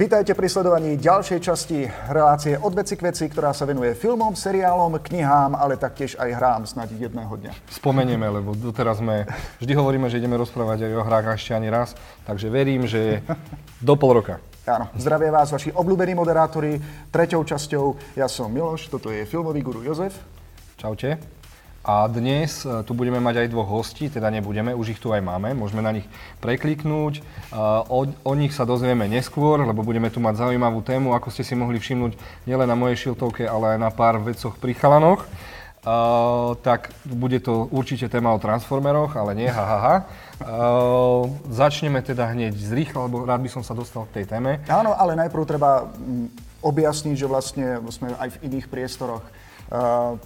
Vítajte pri sledovaní ďalšej časti relácie od veci k veci, ktorá sa venuje filmom, seriálom, knihám, ale taktiež aj hrám snad jedného dňa. Spomenieme, lebo doteraz sme, vždy hovoríme, že ideme rozprávať aj o hrách ešte ani raz, takže verím, že do pol roka. Áno, zdravie vás, vaši obľúbení moderátori. Treťou časťou ja som Miloš, toto je filmový guru Jozef. Čaute. A dnes e, tu budeme mať aj dvoch hostí, teda nebudeme, už ich tu aj máme, môžeme na nich prekliknúť. E, o, o nich sa dozvieme neskôr, lebo budeme tu mať zaujímavú tému, ako ste si mohli všimnúť nielen na mojej šiltovke, ale aj na pár vecoch pri chalanoch. Uh, tak bude to určite téma o Transformeroch, ale nie, ha, ha, ha. Uh, začneme teda hneď zrýchlo, lebo rád by som sa dostal k tej téme. Áno, ale najprv treba mm, objasniť, že vlastne sme aj v iných priestoroch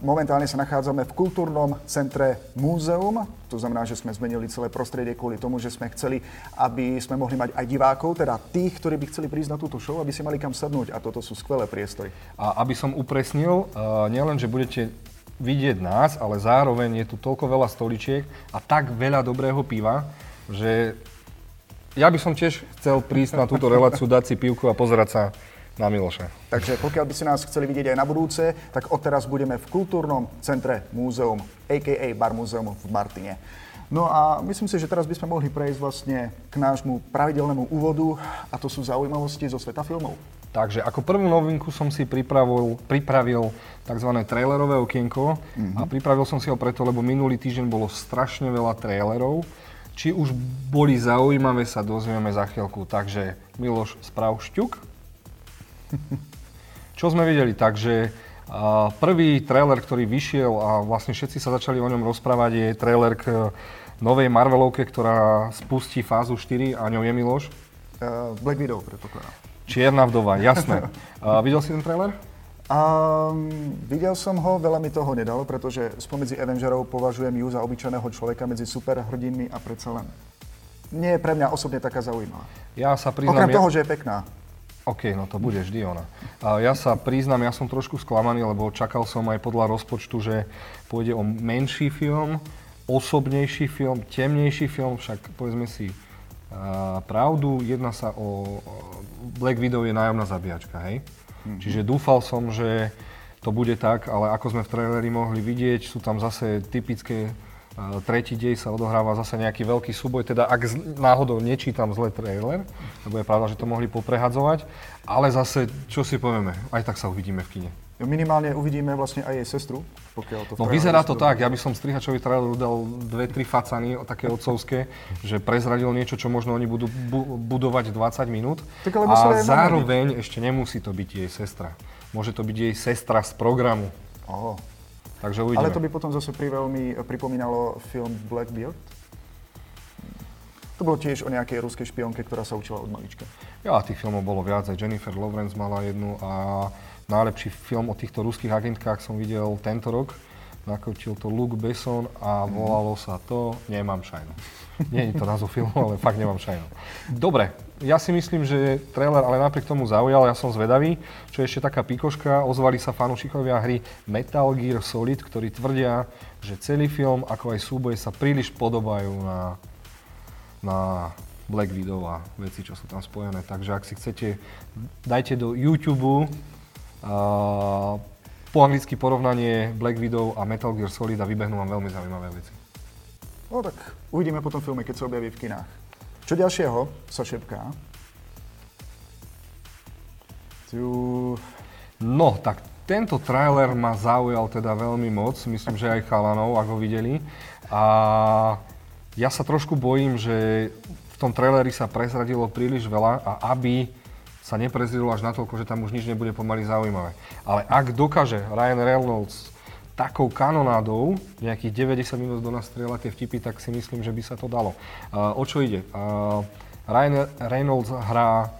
momentálne sa nachádzame v kultúrnom centre Múzeum, to znamená, že sme zmenili celé prostredie kvôli tomu, že sme chceli, aby sme mohli mať aj divákov, teda tých, ktorí by chceli prísť na túto show, aby si mali kam sadnúť a toto sú skvelé priestory. A aby som upresnil, uh, nielen, že budete vidieť nás, ale zároveň je tu toľko veľa stoličiek a tak veľa dobrého piva, že ja by som tiež chcel prísť na túto reláciu, dať si pivku a pozerať sa na Miloša. Takže pokiaľ by si nás chceli vidieť aj na budúce, tak odteraz budeme v kultúrnom centre Múzeum, a.k.a. Bar Múzeum v Martine. No a myslím si, že teraz by sme mohli prejsť vlastne k nášmu pravidelnému úvodu a to sú zaujímavosti zo sveta filmov. Takže ako prvú novinku som si pripravil, pripravil tzv. trailerové okienko mm-hmm. a pripravil som si ho preto, lebo minulý týždeň bolo strašne veľa trailerov. Či už boli zaujímavé, sa dozvieme za chvíľku. Takže Miloš, správ šťuk. Čo sme videli? Takže prvý trailer, ktorý vyšiel a vlastne všetci sa začali o ňom rozprávať, je trailer k novej Marvelovke, ktorá spustí fázu 4 a ňou je Miloš? Uh, Black Widow, predpokladám. Čierna vdova, jasné. Uh, videl si ten trailer? Um, videl som ho, veľa mi toho nedalo, pretože spomedzi Avengerov považujem ju za obyčajného človeka medzi superhrdinmi a predsa len nie je pre mňa osobne taká zaujímavá. Ja sa priznám... Okrem toho, že je pekná. OK, no to bude vždy ona. A ja sa priznám, ja som trošku sklamaný, lebo čakal som aj podľa rozpočtu, že pôjde o menší film, osobnejší film, temnejší film, však povedzme si uh, pravdu, jedná sa o... Black Widow je nájomná zabíjačka, hej? Mm-hmm. Čiže dúfal som, že to bude tak, ale ako sme v traileri mohli vidieť, sú tam zase typické tretí dej sa odohráva zase nejaký veľký súboj, teda ak náhodou nečítam zle trailer, lebo je pravda, že to mohli poprehadzovať, ale zase, čo si povieme, aj tak sa uvidíme v kine. Minimálne uvidíme vlastne aj jej sestru, pokiaľ to... No vyzerá to tak, ja by som strihačovi traileru dal dve, tri facany, také otcovské, že prezradil niečo, čo možno oni budú bu- budovať 20 minút. Tak, ale a zároveň ešte nemusí to byť jej sestra. Môže to byť jej sestra z programu. Oho. Takže uvidíme. Ale to by potom zase pri veľmi pripomínalo film Blackbeard. To bolo tiež o nejakej ruskej špionke, ktorá sa učila od malička. Ja, tých filmov bolo viac. Aj Jennifer Lawrence mala jednu a najlepší film o týchto ruských agentkách som videl tento rok. Nakočil to Luke Besson a volalo sa to Nemám šajnu. Nie je to názov filmu, ale fakt nemám šajnu. Dobre, ja si myslím, že trailer ale napriek tomu zaujal, ja som zvedavý. Čo je ešte taká pikoška, ozvali sa fanúšikovia hry Metal Gear Solid, ktorí tvrdia, že celý film, ako aj súboje sa príliš podobajú na, na Black Widow a veci, čo sú tam spojené. Takže ak si chcete, dajte do YouTube uh, po anglicky porovnanie Black Widow a Metal Gear Solid a vybehnú vám veľmi zaujímavé veci. No tak uvidíme potom filme, keď sa objaví v kinách. Čo ďalšieho sa šepká? Tu... No, tak tento trailer ma zaujal teda veľmi moc, myslím, že aj chalanov, ako videli. A ja sa trošku bojím, že v tom traileri sa prezradilo príliš veľa a aby sa neprezradilo až natoľko, že tam už nič nebude pomaly zaujímavé. Ale ak dokáže Ryan Reynolds takou kanonádou, nejakých 90 minút do nás strieľa tie vtipy, tak si myslím, že by sa to dalo. Uh, o čo ide? Uh, Ryan Reynolds hrá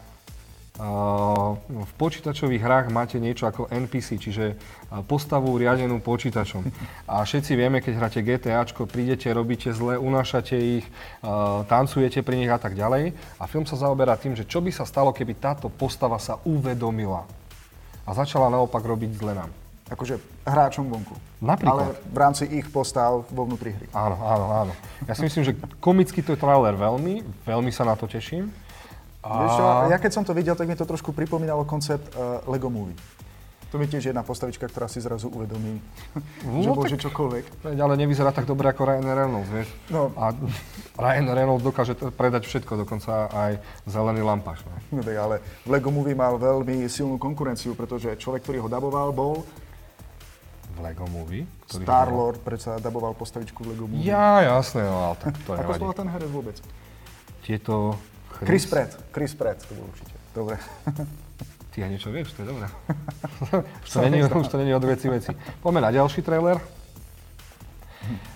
Uh, v počítačových hrách máte niečo ako NPC, čiže postavu riadenú počítačom. A všetci vieme, keď hráte GTAčko, prídete, robíte zle, unášate ich, uh, tancujete pri nich a tak ďalej. A film sa zaoberá tým, že čo by sa stalo, keby táto postava sa uvedomila a začala naopak robiť zle nám akože hráčom vonku. Napríklad. Ale v rámci ich postav vo vnútri hry. Áno, áno, áno. Ja si myslím, že komicky to je trailer veľmi, veľmi sa na to teším. A... Vieš čo, ja keď som to videl, tak mi to trošku pripomínalo koncept uh, Lego Movie. To mi tiež jedna postavička, ktorá si zrazu uvedomí, no, že môže čokoľvek. Ale nevyzerá tak dobre ako Ryan Reynolds, vieš. No. A Ryan Reynolds dokáže predať všetko, dokonca aj zelený lampaš. No. no tak, ale v Lego Movie mal veľmi silnú konkurenciu, pretože človek, ktorý ho daboval, bol Lego Movie? Star-Lord predsa daboval postavičku v Lego Movie. Ja, jasné, no, ale tak to nevadí. Ako ten herec vôbec? Tieto... Chris Pratt. Chris Pratt to bol určite. Dobre. Ty ja niečo vieš, to je dobré. už, to není, už to není od veci veci. Poďme na ďalší trailer.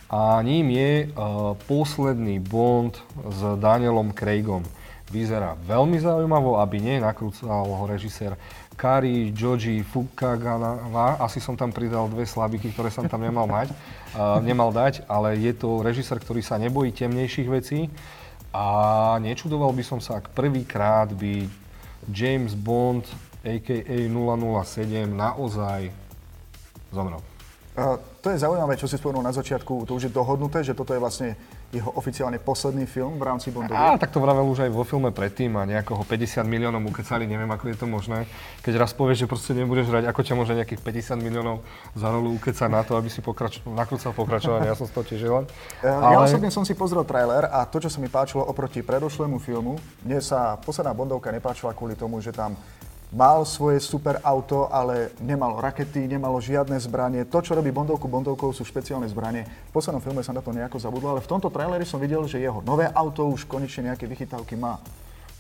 A ním je uh, posledný Bond s Danielom Craigom. Vyzerá veľmi zaujímavo, aby nie nakrúcal ho režisér Kari Joji Fukaganava. Asi som tam pridal dve slabiky, ktoré som tam nemal mať, uh, nemal dať, ale je to režisér, ktorý sa nebojí temnejších vecí. A nečudoval by som sa, ak prvýkrát by James Bond a.k.a. 007 naozaj zomrel. Uh, to je zaujímavé, čo si spomenul na začiatku, to už je dohodnuté, že toto je vlastne jeho oficiálne posledný film v rámci Bondovie. Á, tak to vravel už aj vo filme predtým a nejakého 50 miliónov ukecali, neviem ako je to možné. Keď raz povieš, že proste nebudeš hrať, ako ťa môže nejakých 50 miliónov za rolu ukecať na to, aby si pokrač- nakrúcal pokračovanie, ja som z toho tiež len. Ale... Ja osobne som si pozrel trailer a to, čo sa mi páčilo oproti predošlému filmu, mne sa posledná Bondovka nepáčila kvôli tomu, že tam mal svoje super auto, ale nemalo rakety, nemalo žiadne zbranie. To, čo robí Bondovku Bondovkou, sú špeciálne zbranie. V poslednom filme sa na to nejako zabudlo, ale v tomto traileri som videl, že jeho nové auto už konečne nejaké vychytávky má.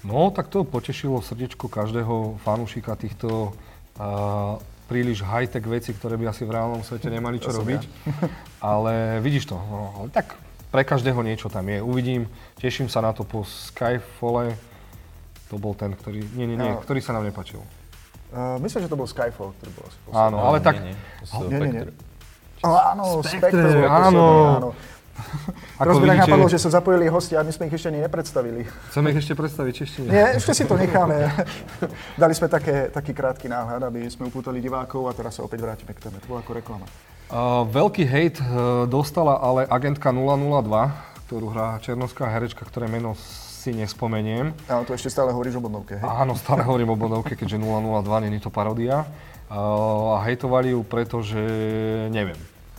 No, tak to potešilo srdiečko každého fanúšika týchto uh, príliš high-tech veci, ktoré by asi v reálnom svete nemali čo robiť. Ja. ale vidíš to, no, ale tak pre každého niečo tam je. Uvidím, teším sa na to po Skyfall to bol ten, ktorý... Nie, nie, nie, no. ktorý sa nám nepačil. Uh, myslím, že to bol Skyfall, ktorý bol asi Áno, ale tak... Nie, nie. nie, nie, nie. Oh, áno, Spectre, Spectre áno. áno. Ako by napadlo, že sa zapojili hostia a my sme ich ešte ani nepredstavili. Chceme ich ešte predstaviť, nie? Nie, ešte si to necháme. Dali sme také, taký krátky náhľad, aby sme upútali divákov a teraz sa opäť vrátime k téme. To bola ako reklama. Uh, veľký hejt uh, dostala ale agentka 002, ktorú hrá černovská herečka, ktoré meno si nespomeniem. Áno, to ešte stále hovoríš o Bondovke, hej? Áno, stále hovorím o Bondovke, keďže 002 není to parodia. A hejtovali ju, pretože neviem.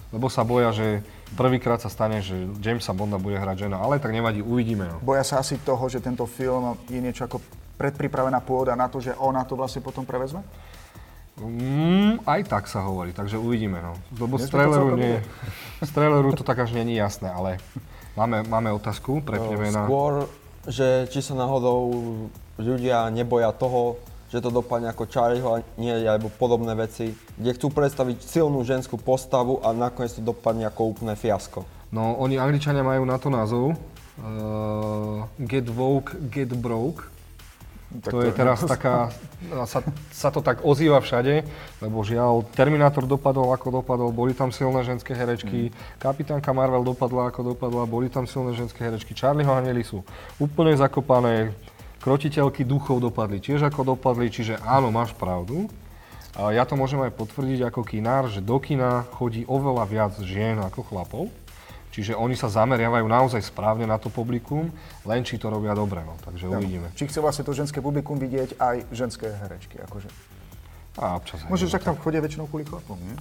Lebo sa boja, že prvýkrát sa stane, že Jamesa Bonda bude hrať žena, ale tak nevadí, uvidíme. No. Boja sa asi toho, že tento film je niečo ako predpripravená pôda na to, že ona to vlastne potom prevezme? Mm, aj tak sa hovorí, takže uvidíme. No. Lebo z traileru, nie, z traileru to tak až není jasné, ale máme, máme otázku, prepneme na... Skôr že či sa náhodou ľudia neboja toho, že to dopadne ako Charlieho nie alebo podobné veci, kde chcú predstaviť silnú ženskú postavu a nakoniec to dopadne ako úplné fiasko. No, oni Angličania majú na to názov uh, Get Woke, Get Broke. Tak to, to je teraz taká, sa, sa to tak ozýva všade, lebo žiaľ, Terminátor dopadol ako dopadol, boli tam silné ženské herečky, mm. Kapitánka Marvel dopadla ako dopadla, boli tam silné ženské herečky, Charlieho anieli sú úplne zakopané, krotiteľky duchov dopadli tiež ako dopadli, čiže áno, máš pravdu. A ja to môžem aj potvrdiť ako kinár, že do kina chodí oveľa viac žien ako chlapov. Čiže oni sa zameriavajú naozaj správne na to publikum, len či to robia dobre, no, takže ja, uvidíme. Či chce vlastne to ženské publikum vidieť aj ženské herečky, akože. A občas aj. Môžeš tak tam chodia väčšinou kvôli chlapom, nie?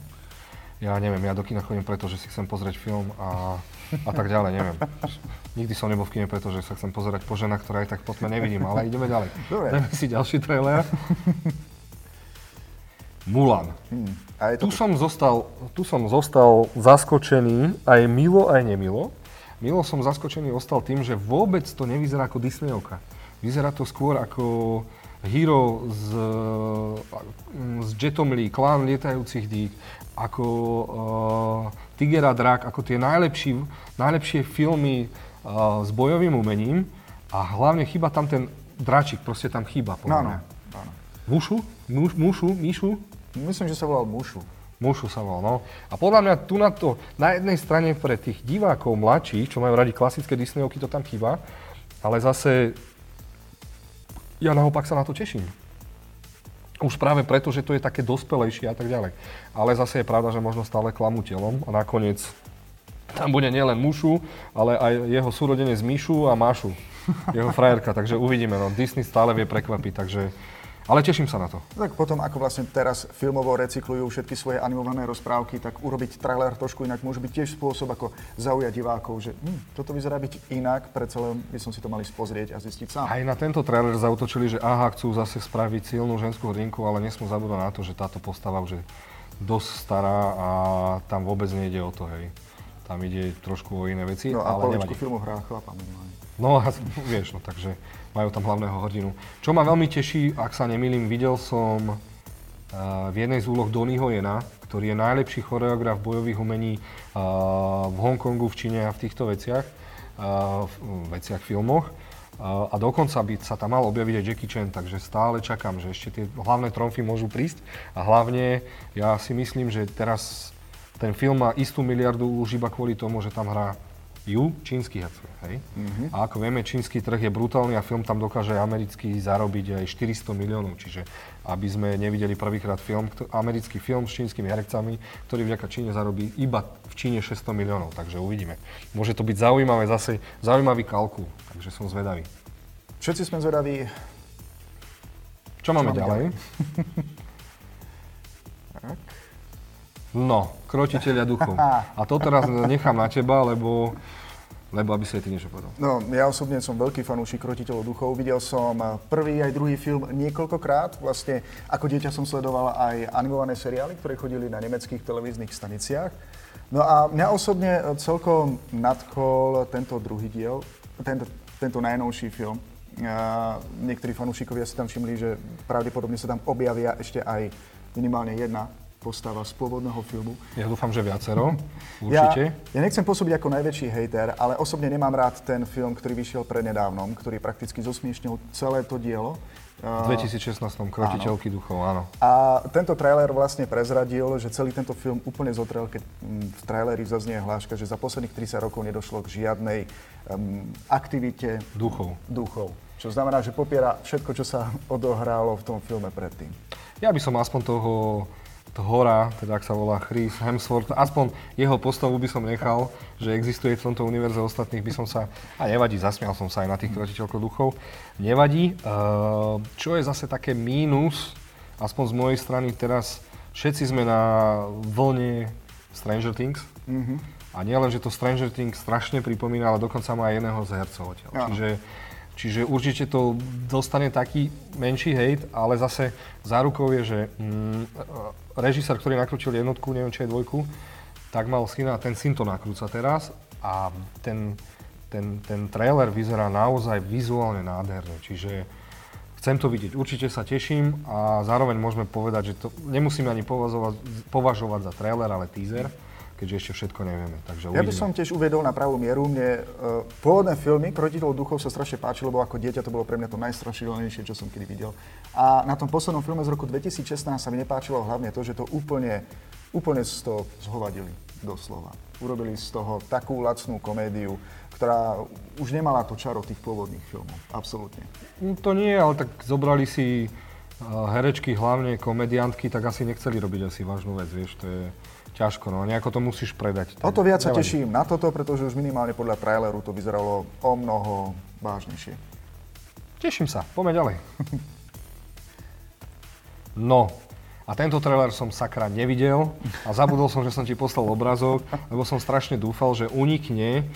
Ja neviem, ja do kina chodím preto, že si chcem pozrieť film a, a tak ďalej, neviem. Nikdy som nebol v kine, pretože sa chcem pozerať po ženách, ktoré aj tak po tme nevidím, ale ideme ďalej. Dobre. Dáme si ďalší trailer. Mulan. Hmm. A je to tu, som zostal, tu som zostal zaskočený, aj milo, aj nemilo. Milo som zaskočený ostal tým, že vôbec to nevyzerá ako Disneyovka. Vyzerá to skôr ako Hero s, s Jetom Lee, klán lietajúcich dík, ako uh, Tiger a Drak, ako tie najlepší, najlepšie filmy uh, s bojovým umením. A hlavne chýba tam ten dračik, proste tam chýba, podľa mňa. Mušu? Muš, mušu? Míšu? Myslím, že sa volal Mušu. Mušu sa volal, no. A podľa mňa tu na to, na jednej strane pre tých divákov mladších, čo majú radi klasické Disneyovky, to tam chýba, ale zase ja naopak sa na to teším. Už práve preto, že to je také dospelejšie a tak ďalej. Ale zase je pravda, že možno stále klamú telom a nakoniec tam bude nielen Mušu, ale aj jeho súrodenie z Mišu a Mašu. jeho frajerka, takže uvidíme. No. Disney stále vie prekvapiť, takže ale teším sa na to. Tak potom, ako vlastne teraz filmovo recyklujú všetky svoje animované rozprávky, tak urobiť trailer trošku inak môže byť tiež spôsob, ako zaujať divákov, že hm, toto vyzerá byť inak, predsa len by som si to mali spozrieť a zistiť sám. Aj na tento trailer zautočili, že aha, chcú zase spraviť silnú ženskú hrdinku, ale nesmú zabúdať na to, že táto postava už je dosť stará a tam vôbec nejde o to, hej. Tam ide trošku o iné veci, no, a ale nevadí. filmu hrá chlapa minimálne. No, vieš, no takže majú tam hlavného hrdinu. Čo ma veľmi teší, ak sa nemýlim, videl som uh, v jednej z úloh Donnyho Jena, ktorý je najlepší choreograf bojových umení uh, v Hongkongu, v Číne a v týchto veciach, uh, v veciach, filmoch. A dokonca by sa tam mal objaviť aj Jackie Chan, takže stále čakám, že ešte tie hlavné tromfy môžu prísť. A hlavne ja si myslím, že teraz ten film má istú miliardu už iba kvôli tomu, že tam hrá ju čínsky hercovia, hej? Mm-hmm. A ako vieme, čínsky trh je brutálny a film tam dokáže americký zarobiť aj 400 miliónov, čiže aby sme nevideli prvýkrát film, americký film s čínskymi hercami, ktorý vďaka Číne zarobí iba v Číne 600 miliónov, takže uvidíme. Môže to byť zaujímavé, zase zaujímavý kalkul, takže som zvedavý. Všetci sme zvedaví. Čo, Čo máme, máme ďalej? tak. No, krotiteľia duchov. A to teraz nechám na teba, lebo lebo aby si aj ty niečo povedal. No, ja osobne som veľký fanúšik Krotiteľov duchov. Videl som prvý aj druhý film niekoľkokrát. Vlastne ako dieťa som sledoval aj animované seriály, ktoré chodili na nemeckých televíznych staniciach. No a mňa osobne celkom nadkol tento druhý diel, tento, tento najnovší film. A niektorí fanúšikovia si tam všimli, že pravdepodobne sa tam objavia ešte aj minimálne jedna postava z pôvodného filmu. Ja dúfam, že viacero, určite. Ja, ja nechcem pôsobiť ako najväčší hejter, ale osobne nemám rád ten film, ktorý vyšiel prednedávnom, ktorý prakticky zosmiešnil celé to dielo. V 2016. Krotiteľky áno. duchov, áno. A tento trailer vlastne prezradil, že celý tento film úplne zotrel, keď v traileri zaznie hláška, že za posledných 30 rokov nedošlo k žiadnej um, aktivite duchov. duchov. Čo znamená, že popiera všetko, čo sa odohralo v tom filme predtým. Ja by som aspoň toho hora, teda ak sa volá Chris Hemsworth, aspoň jeho postavu by som nechal, že existuje v tomto univerze ostatných, by som sa, a nevadí, zasmial som sa aj na tých krotiteľkov duchov, nevadí. Uh, čo je zase také mínus, aspoň z mojej strany teraz, všetci sme na vlne Stranger Things. Mm-hmm. A nielen, že to Stranger Things strašne pripomína, ale dokonca má aj jedného z hercov. Čiže Čiže určite to dostane taký menší hejt, ale zase zárukou je, že mm, režisér, ktorý nakrútil jednotku, neviem, či je dvojku, tak mal syna ten syn to nakrúca teraz a ten, ten, ten trailer vyzerá naozaj vizuálne nádherne. Čiže chcem to vidieť. Určite sa teším a zároveň môžeme povedať, že to nemusíme ani považovať, považovať za trailer, ale teaser keďže ešte všetko nevieme. Takže ja by som tiež uvedol na pravú mieru. Mne uh, pôvodné filmy Krotiteľ duchov sa strašne páčilo, lebo ako dieťa to bolo pre mňa to najstrašidelnejšie, čo som kedy videl. A na tom poslednom filme z roku 2016 sa mi nepáčilo hlavne to, že to úplne, úplne z toho zhovadili doslova. Urobili z toho takú lacnú komédiu, ktorá už nemala to čaro tých pôvodných filmov. Absolútne. No, to nie, ale tak zobrali si herečky, hlavne komediantky, tak asi nechceli robiť asi vážnu vec, vieš, to je ťažko, no nejako to musíš predať. O to viac sa teším na toto, pretože už minimálne podľa traileru to vyzeralo o mnoho vážnejšie. Teším sa, poďme ďalej. no, a tento trailer som sakra nevidel a zabudol som, že som ti poslal obrazok, lebo som strašne dúfal, že unikne.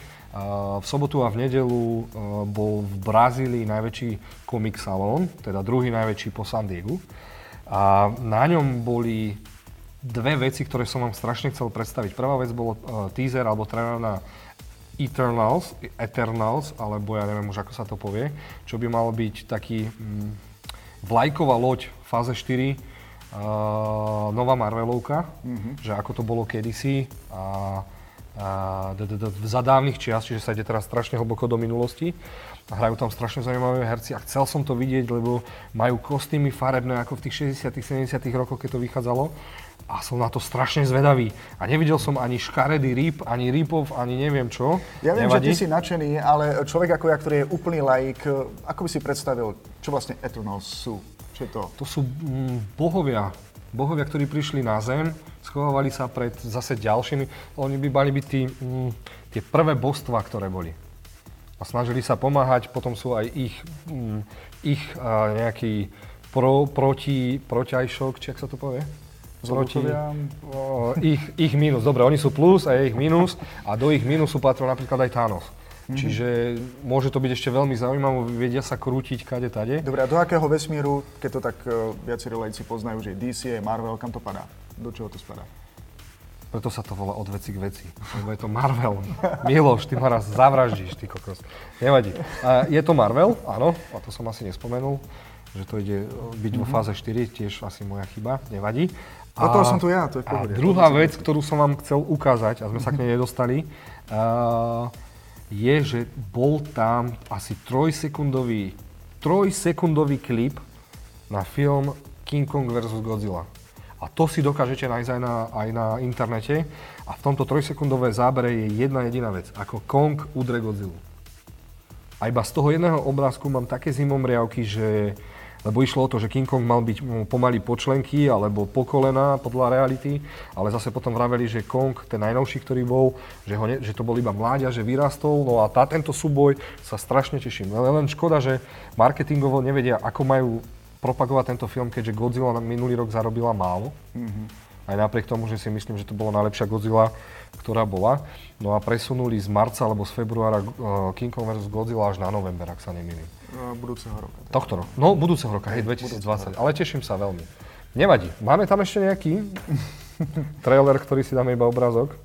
V sobotu a v nedelu bol v Brazílii najväčší komik salón, teda druhý najväčší po San Diegu. A na ňom boli dve veci, ktoré som vám strašne chcel predstaviť. Prvá vec bolo uh, teaser alebo trailer na Eternals, Eternals, alebo ja neviem už ako sa to povie, čo by mal byť taký mm, vlajková loď fáze 4, uh, nová Marvelovka, mm-hmm. že ako to bolo kedysi a, a d- d- d- za dávnych čias, čiže sa ide teraz strašne hlboko do minulosti. A hrajú tam strašne zaujímavé herci a chcel som to vidieť, lebo majú kostýmy farebné ako v tých 60 70 rokoch, keď to vychádzalo a som na to strašne zvedavý. A nevidel som ani škaredý rýb, ani rýpov, ani neviem čo. Ja viem, Nevadí? že ty si nadšený, ale človek ako ja, ktorý je úplný laik, ako by si predstavil, čo vlastne Eternals sú? Čo je to? To sú mm, bohovia. Bohovia, ktorí prišli na Zem, schovávali sa pred zase ďalšími. Oni by mali byť tí, mm, tie prvé božstva, ktoré boli. a snažili sa pomáhať. Potom sú aj ich, mm, ich uh, nejaký pro, proti, protiajšok, či ak sa to povie? Proti, uh, ich, ich minus. Dobre, oni sú plus a je ich minus a do ich minusu patril napríklad aj Thanos. Mm-hmm. Čiže môže to byť ešte veľmi zaujímavé, vedia sa krútiť kade tade. Dobre, a do akého vesmíru, keď to tak uh, viacerí lajci poznajú, že DC je Marvel, kam to padá? Do čoho to spadá? Preto sa to volá od veci k veci. Lebo je to Marvel. Miloš, ty ma raz zavraždíš, ty kokos. Nevadí. A je to Marvel, áno, a to som asi nespomenul, že to ide byť mm-hmm. vo mhm. fáze 4, tiež asi moja chyba, nevadí. A, toho som tu ja, to je A druhá vec, ktorú som vám chcel ukázať, a sme sa k nej nedostali, uh, je, že bol tam asi trojsekundový, trojsekundový klip na film King Kong vs. Godzilla. A to si dokážete nájsť aj na, aj na internete. A v tomto trojsekundové zábere je jedna jediná vec. Ako Kong udre Godzilla. A iba z toho jedného obrázku mám také zimomriavky, že lebo išlo o to, že King Kong mal byť mm, pomaly počlenky alebo po kolena podľa reality, ale zase potom vraveli, že Kong, ten najnovší, ktorý bol, že, ho ne, že to bol iba mláďa, že vyrastol, no a tá, tento súboj sa strašne teším. Len, škoda, že marketingovo nevedia, ako majú propagovať tento film, keďže Godzilla minulý rok zarobila málo. Mm-hmm. Aj napriek tomu, že si myslím, že to bola najlepšia Godzilla, ktorá bola. No a presunuli z marca alebo z februára uh, King Kong vs. Godzilla až na november, ak sa nemýlim. Uh, budúceho roka. Tak. Tohto roku. No, budúceho roka, hej, 2020. Ale teším sa veľmi. Nevadí. Máme tam ešte nejaký trailer, ktorý si dáme iba obrázok?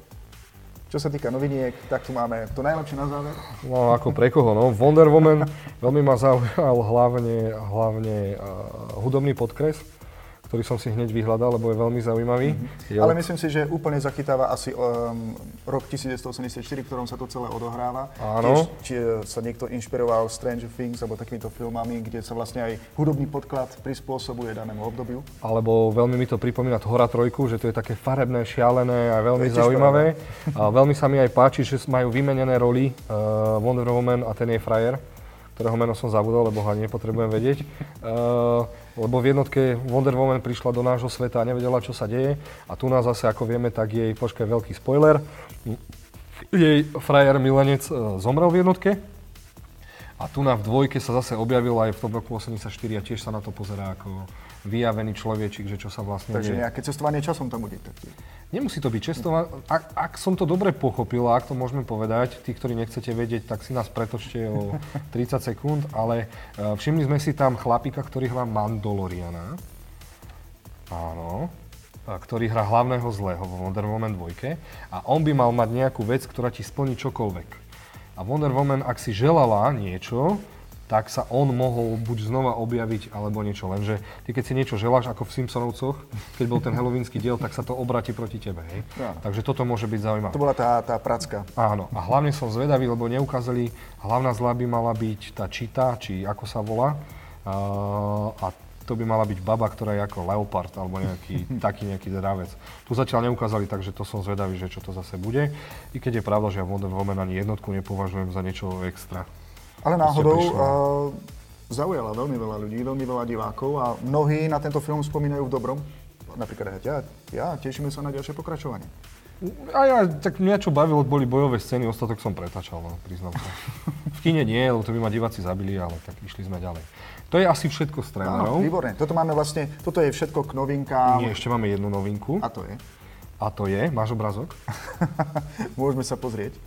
Čo sa týka noviniek, tak tu máme to najlepšie na záver. No ako pre koho, no. Wonder Woman veľmi ma zaujal hlavne, hlavne uh, hudobný podkres ktorý som si hneď vyhľadal, lebo je veľmi zaujímavý. Mm-hmm. Ale myslím si, že úplne zachytáva asi um, rok 1984, v ktorom sa to celé odohráva. Áno. Tiež, či sa niekto inšpiroval Stranger Things alebo takýmito filmami, kde sa vlastne aj hudobný podklad prispôsobuje danému obdobiu. Alebo veľmi mi to pripomína Hora trojku, že to je také farebné, šialené a veľmi zaujímavé. A veľmi sa mi aj páči, že majú vymenené roli uh, Wonder Woman a ten je frajer ktorého meno som zabudol, lebo ho nepotrebujem vedieť. Uh, lebo v jednotke Wonder Woman prišla do nášho sveta a nevedela, čo sa deje. A tu nás zase, ako vieme, tak jej, počkaj, veľký spoiler, jej frajer milenec uh, zomrel v jednotke. A tu na v dvojke sa zase objavil aj v tom roku 84 a tiež sa na to pozerá ako vyjavený človečik, že čo sa vlastne Takže deje. nejaké cestovanie časom tam bude. Nemusí to byť cestovanie. Ak, ak som to dobre pochopil, ak to môžeme povedať, tí, ktorí nechcete vedieť, tak si nás pretočte o 30 sekúnd, ale uh, všimli sme si tam chlapika, ktorý hrá Mandaloriana. Áno ktorý hrá hlavného zlého vo Wonder Woman 2 a on by mal mať nejakú vec, ktorá ti splní čokoľvek. A Wonder Woman, ak si želala niečo, tak sa on mohol buď znova objaviť, alebo niečo. Lenže ty keď si niečo želáš, ako v Simpsonovcoch, keď bol ten halloweensky diel, tak sa to obráti proti tebe. Hej? Ja. Takže toto môže byť zaujímavé. To bola tá, tá pracka. Áno. A hlavne som zvedavý, lebo neukázali, hlavná zlá by mala byť tá čita, či ako sa volá. Uh, a to by mala byť baba, ktorá je ako leopard alebo nejaký taký nejaký dravec. Tu zatiaľ neukázali, takže to som zvedavý, že čo to zase bude. I keď je pravda, že ja Wonder Woman ani jednotku nepovažujem za niečo extra. Ale náhodou uh, zaujala veľmi veľa ľudí, veľmi veľa divákov a mnohí na tento film spomínajú v dobrom. Napríklad ja, ja tešíme sa na ďalšie pokračovanie. A ja, tak mňa čo bavilo, boli bojové scény, ostatok som pretačal, no, priznám sa. V kine nie, lebo to by ma diváci zabili, ale tak išli sme ďalej. To je asi všetko z trailerov. Áno, výborné. Toto máme vlastne, toto je všetko k novinkám. Nie, ešte máme jednu novinku. A to je? A to je, máš obrázok? Môžeme sa pozrieť.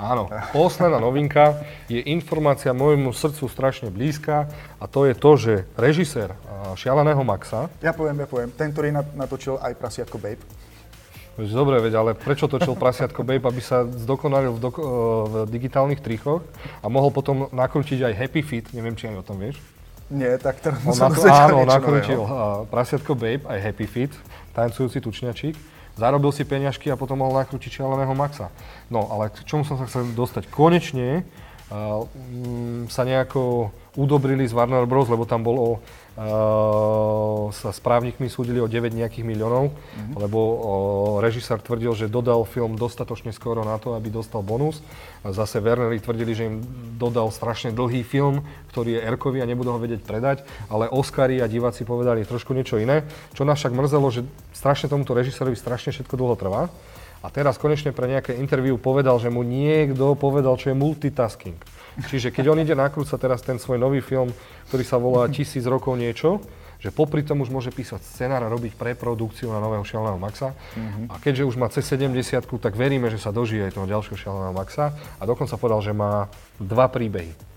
Áno, posledná novinka je informácia môjmu srdcu strašne blízka a to je to, že režisér Šialeného Maxa... Ja poviem, ja poviem. Ten, ktorý natočil aj Prasiatko Babe. Veď dobre, veď, ale prečo točil Prasiatko Babe, aby sa zdokonalil v, doko- v digitálnych trichoch a mohol potom nakrútiť aj Happy Fit, neviem, či aj o tom vieš? Nie, tak teraz na to, Áno, nakrútil Prasiatko Babe, aj Happy Fit, tancujúci tučňačík zarobil si peňažky a potom mohol nakrútiť šialeného Maxa. No, ale k čomu som sa chcel dostať? Konečne uh, um, sa nejako udobrili z Warner Bros., lebo tam bolo uh, sa s právnikmi súdili o 9 nejakých miliónov, mm-hmm. lebo režisér tvrdil, že dodal film dostatočne skoro na to, aby dostal bonus. A zase Werneri tvrdili, že im dodal strašne dlhý film, ktorý je Erkový a nebudú ho vedieť predať, ale Oscary a diváci povedali trošku niečo iné. Čo nás však mrzelo, že strašne tomuto režisérovi strašne všetko dlho trvá A teraz konečne pre nejaké interview povedal, že mu niekto povedal, čo je multitasking. Čiže keď on ide nakrúcať teraz ten svoj nový film, ktorý sa volá Tisíc rokov niečo, že popri tom už môže písať scenár a robiť preprodukciu na nového Šialeného Maxa. Mm-hmm. A keďže už má cez 70 tak veríme, že sa dožije aj toho ďalšieho Šialeného Maxa. A dokonca povedal, že má dva príbehy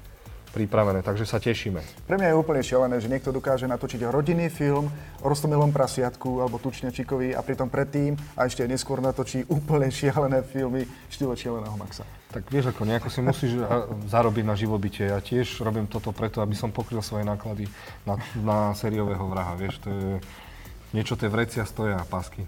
pripravené, takže sa tešíme. Pre mňa je úplne šialené, že niekto dokáže natočiť rodinný film o rostomilom prasiatku alebo tučnečikovi a pritom predtým a ešte neskôr natočí úplne šialené filmy štýle šialeného Maxa. Tak vieš ako, nejako si musíš zarobiť na živobytie. Ja tiež robím toto preto, aby som pokryl svoje náklady na, na sériového vraha. Vieš, to je niečo tie vrecia stoja pásky.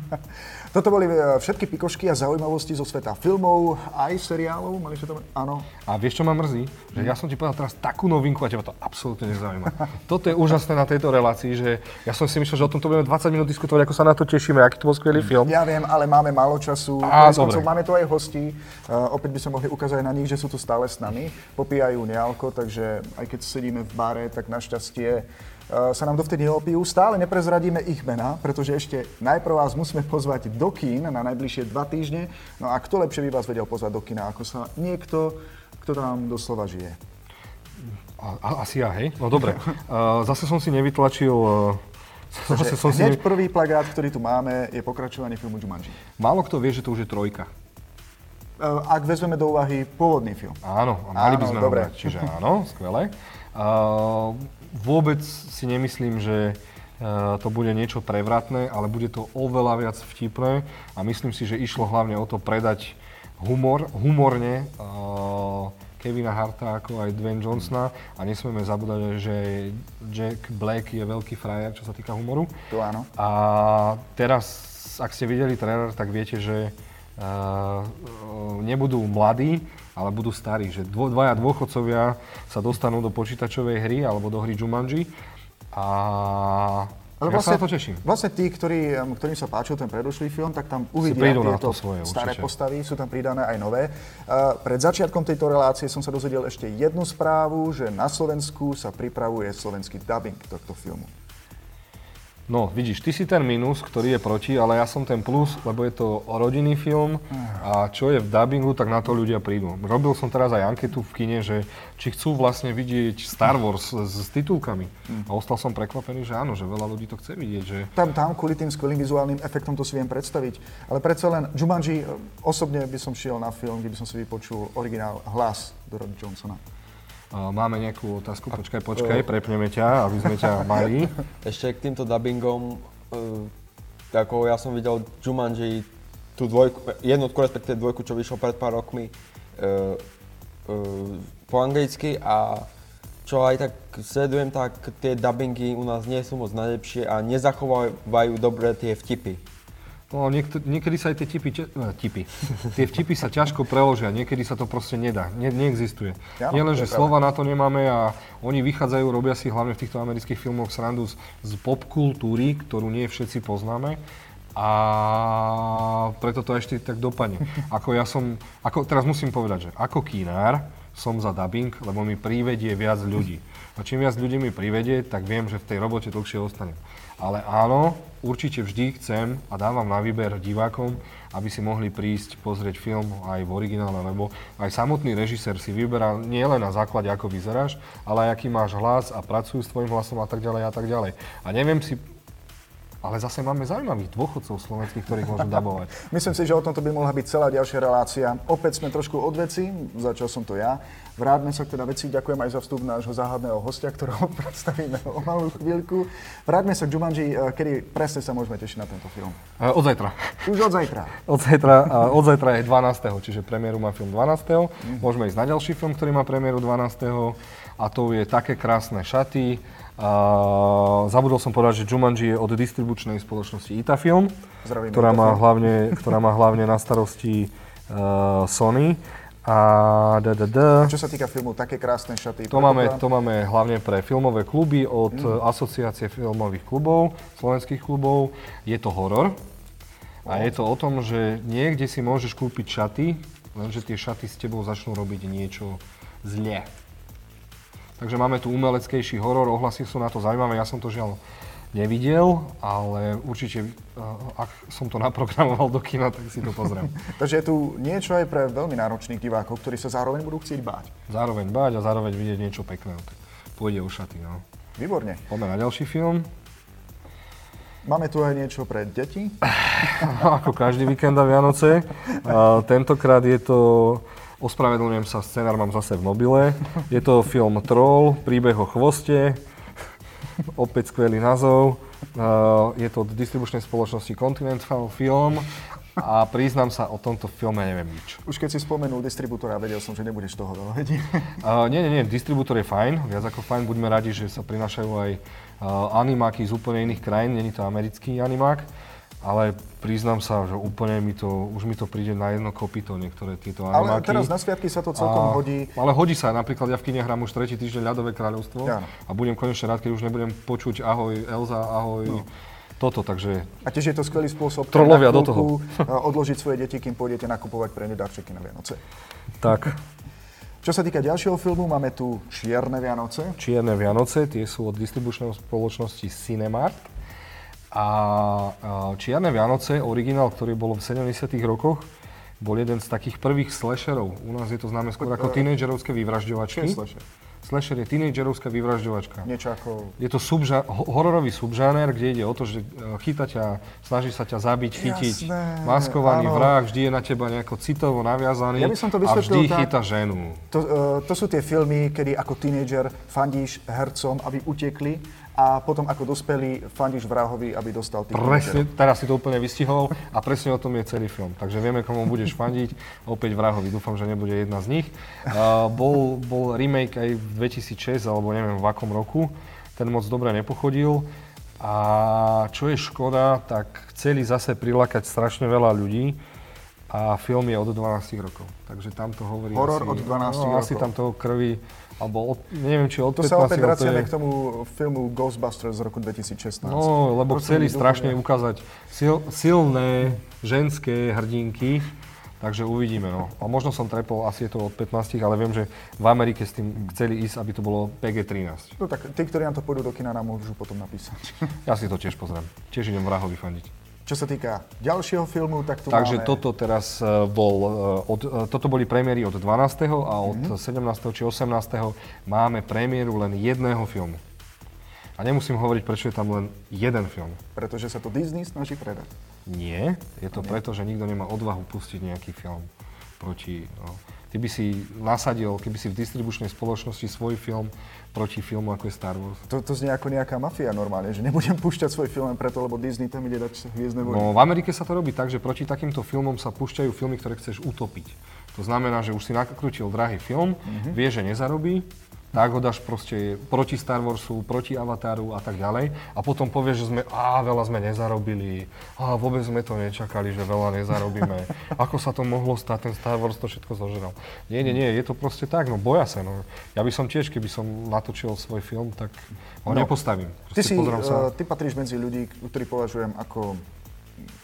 Toto boli e, všetky pikošky a zaujímavosti zo sveta filmov, aj seriálov. Mali ste to? Áno. A vieš, čo ma mrzí? Že ja som ti povedal teraz takú novinku a teba to absolútne nezaujíma. Toto je úžasné na tejto relácii, že ja som si myslel, že o tomto budeme 20 minút diskutovať, ako sa na to tešíme, aký to bol skvelý film. Ja viem, ale máme málo času. A, dobre. Máme tu aj hostí. Uh, opäť by sme mohli ukázať na nich, že sú tu stále s nami. Popíjajú nealko, takže aj keď sedíme v bare, tak našťastie sa nám dovtedy neopijú. Stále neprezradíme ich mená, pretože ešte najprv vás musíme pozvať do kín na najbližšie dva týždne. No a kto lepšie by vás vedel pozvať do kina, ako sa niekto, kto tam doslova žije? A, asi ja, hej? No dobre. Uh, zase som si nevytlačil uh, Zase som hneď si... prvý plagát, ktorý tu máme, je pokračovanie filmu Jumanji. Málo kto vie, že to už je trojka. Ak vezmeme do úvahy pôvodný film. Áno, mali áno, by sme dobre. ho brať, čiže áno, skvelé. Uh, vôbec si nemyslím, že eh, to bude niečo prevratné, ale bude to oveľa viac vtipné a myslím si, že išlo hlavne o to predať humor, humorne uh, Kevina Harta ako aj Dwayne Johnsona a nesmieme zabúdať, že Jack Black je veľký frajer, čo sa týka humoru. To áno. A teraz, ak ste videli trailer, tak viete, že uh, nebudú mladí, ale budú starí, že dvo, dvaja dôchodcovia sa dostanú do počítačovej hry alebo do hry Jumanji a ale ja vlastne, sa to teším. Vlastne tí, ktorí, ktorým sa páčil ten predošlý film, tak tam uvidia tieto svoje, staré určite. postavy, sú tam pridané aj nové. Uh, pred začiatkom tejto relácie som sa dozvedel ešte jednu správu, že na Slovensku sa pripravuje slovenský dubbing tohto filmu. No, vidíš, ty si ten minus, ktorý je proti, ale ja som ten plus, lebo je to rodinný film a čo je v dubbingu, tak na to ľudia prídu. Robil som teraz aj anketu v kine, že či chcú vlastne vidieť Star Wars s, s titulkami. A ostal som prekvapený, že áno, že veľa ľudí to chce vidieť. Že... Tam, tam kvôli tým skvelým vizuálnym efektom to si viem predstaviť. Ale predsa len Jumanji, osobne by som šiel na film, kde by som si vypočul originál hlas Dorota Johnsona. Máme nejakú otázku? Počkaj, počkaj, prepneme ťa, aby sme ťa mali. Ešte k týmto dubbingom, uh, ako ja som videl Jumanji, tú dvojku, jednotku, respektíve dvojku, čo vyšlo pred pár rokmi, uh, uh, po anglicky a čo aj tak sledujem, tak tie dubbingy u nás nie sú moc najlepšie a nezachovávajú dobre tie vtipy. No, niekto, niekedy sa aj tie tipy, no, tipy, tie vtipy sa ťažko preložia, niekedy sa to proste nedá, ne, neexistuje. Ja, Nie len, že slova na to nemáme a oni vychádzajú, robia si hlavne v týchto amerických filmoch srandu z, z popkultúry, ktorú nie všetci poznáme a preto to ešte tak dopadne. Ako ja som, ako, teraz musím povedať, že ako kinár som za dubbing, lebo mi privedie viac ľudí. A čím viac ľudí mi privedie, tak viem, že v tej robote dlhšie ostanem. Ale áno, určite vždy chcem a dávam na výber divákom, aby si mohli prísť pozrieť film aj v originále, lebo aj samotný režisér si vyberá nielen na základe, ako vyzeráš, ale aj aký máš hlas a pracujú s tvojim hlasom a tak ďalej a tak ďalej. A neviem si ale zase máme zaujímavých dôchodcov slovenských, ktorých môžu dabovať. Myslím si, že o tomto by mohla byť celá ďalšia relácia. Opäť sme trošku od veci, začal som to ja. Vráťme sa k teda veci, ďakujem aj za vstup nášho záhadného hostia, ktorého predstavíme o malú chvíľku. Vráťme sa k Jumanji, eh, kedy presne sa môžeme tešiť na tento film. Uh, od zajtra. Už od zajtra. od zajtra, od zajtra je 12. Čiže premiéru má film 12. Mm-hmm. Môžeme ísť na ďalší film, ktorý má premiéru 12. A to je také krásne šaty, a zabudol som povedať, že Jumanji je od distribučnej spoločnosti Itafilm, ktorá má, hlavne, ktorá má hlavne na starosti uh, Sony. A da, da, da. Čo sa týka filmu, také krásne šaty. To máme, to máme hlavne pre filmové kluby od mm. Asociácie filmových klubov, slovenských klubov. Je to horor. A je to o tom, že niekde si môžeš kúpiť šaty, lenže tie šaty s tebou začnú robiť niečo zle. Takže máme tu umeleckejší horor, ohlasy sú na to zaujímavé, ja som to žiaľ nevidel, ale určite, ak som to naprogramoval do kina, tak si to pozriem. Takže je tu niečo aj pre veľmi náročných divákov, ktorí sa zároveň budú chcieť báť. Zároveň báť a zároveň vidieť niečo pekné. Pôjde o šaty, no. Výborne. Poďme na ďalší film. Máme tu aj niečo pre deti? Ako každý víkend a Vianoce. Tentokrát je to, ospravedlňujem sa, scenár mám zase v mobile. Je to film Troll, príbeh o chvoste. Opäť skvelý názov. Je to od distribučnej spoločnosti Continental Film a priznám sa, o tomto filme neviem nič. Už keď si spomenul distribútora, vedel som, že nebudeš toho veľa vedieť. Uh, nie, nie, nie, distribútor je fajn, viac ako fajn. Buďme radi, že sa prinášajú aj uh, animáky z úplne iných krajín, není to americký animák. Ale priznám sa, že úplne mi to, už mi to príde na jedno kopito, niektoré tieto animáky. Ale teraz na sviatky sa to celkom a, hodí. Ale hodí sa, napríklad ja v kine hrám už tretí týždeň ľadové kráľovstvo ja. a budem konečne rád, keď už nebudem počuť ahoj Elza, ahoj no toto, takže... A tiež je to skvelý spôsob trolovia do toho. odložiť svoje deti, kým pôjdete nakupovať pre ne darčeky na Vianoce. Tak. Čo sa týka ďalšieho filmu, máme tu Čierne Vianoce. Čierne Vianoce, tie sú od distribučnej spoločnosti Cinemark. A Čierne Vianoce, originál, ktorý bol v 70 rokoch, bol jeden z takých prvých slasherov. U nás je to známe skôr ako tínedžerovské vyvražďovačky. Čo je slasher? Slasher je tínedžerovská vyvražďovačka. Niečo ako... Je to subža- hororový subžáner, kde ide o to, že e, chyta ťa, snaží sa ťa zabiť, chytiť. Jasné, Maskovaný áno. vrah, vždy je na teba nejako citovo naviazaný Ja by som to a vždy tak- chyta ženu. To, uh, to sú tie filmy, kedy ako tínedžer fandíš hercom, aby utekli a potom ako dospelý fandíš vrahovi, aby dostal tých Presne, teraz si to úplne vystihol a presne o tom je celý film. Takže vieme, komu budeš fandiť. Opäť vrahovi, dúfam, že nebude jedna z nich. Uh, bol, bol remake aj v 2006, alebo neviem v akom roku. Ten moc dobre nepochodil. A čo je škoda, tak chceli zase prilákať strašne veľa ľudí a film je od 12 rokov. Takže tam to hovorí Horor asi, od 12 no, rokov. asi tam toho krvi, alebo od, neviem, či od To 15 sa opäť vraciame je- k tomu filmu Ghostbusters z roku 2016. No, lebo Proste chceli strašne dúfam, ukázať sil, silné ženské hrdinky, takže uvidíme. No. A možno som trepol, asi je to od 15, ale viem, že v Amerike s tým chceli ísť, aby to bolo PG-13. No tak tí, ktorí nám to pôjdu do kina, nám môžu potom napísať. Ja si to tiež pozriem. Tiež idem vrahovi fandiť. Čo sa týka ďalšieho filmu, tak tu Takže máme... toto teraz e, bol, e, od, e, toto boli premiéry od 12. a od 17. či 18. máme premiéru len jedného filmu. A nemusím hovoriť, prečo je tam len jeden film. Pretože sa to Disney snaží predať. Nie, je to preto, že nikto nemá odvahu pustiť nejaký film proti... No. Ty by si nasadil, keby si v distribučnej spoločnosti svoj film proti filmu ako je Star Wars. To, to znie ako nejaká mafia normálne, že nebudem púšťať svoj film len preto, lebo Disney tam ide dať Hviezdne vojny. No v Amerike sa to robí tak, že proti takýmto filmom sa púšťajú filmy, ktoré chceš utopiť. To znamená, že už si nakrútil drahý film, mm-hmm. vie, že nezarobí, dáš proste proti Star Warsu, proti Avataru a tak ďalej. A potom povieš, že sme, á, veľa sme nezarobili, á, vôbec sme to nečakali, že veľa nezarobíme. Ako sa to mohlo stať, ten Star Wars to všetko zožral. Nie, nie, nie, je to proste tak, no boja sa. No. Ja by som tiež, keby som natočil svoj film, tak ho No. nepostavím. Ty, Proste si, pozriem sa. uh, ty patríš medzi ľudí, ktorý považujem ako,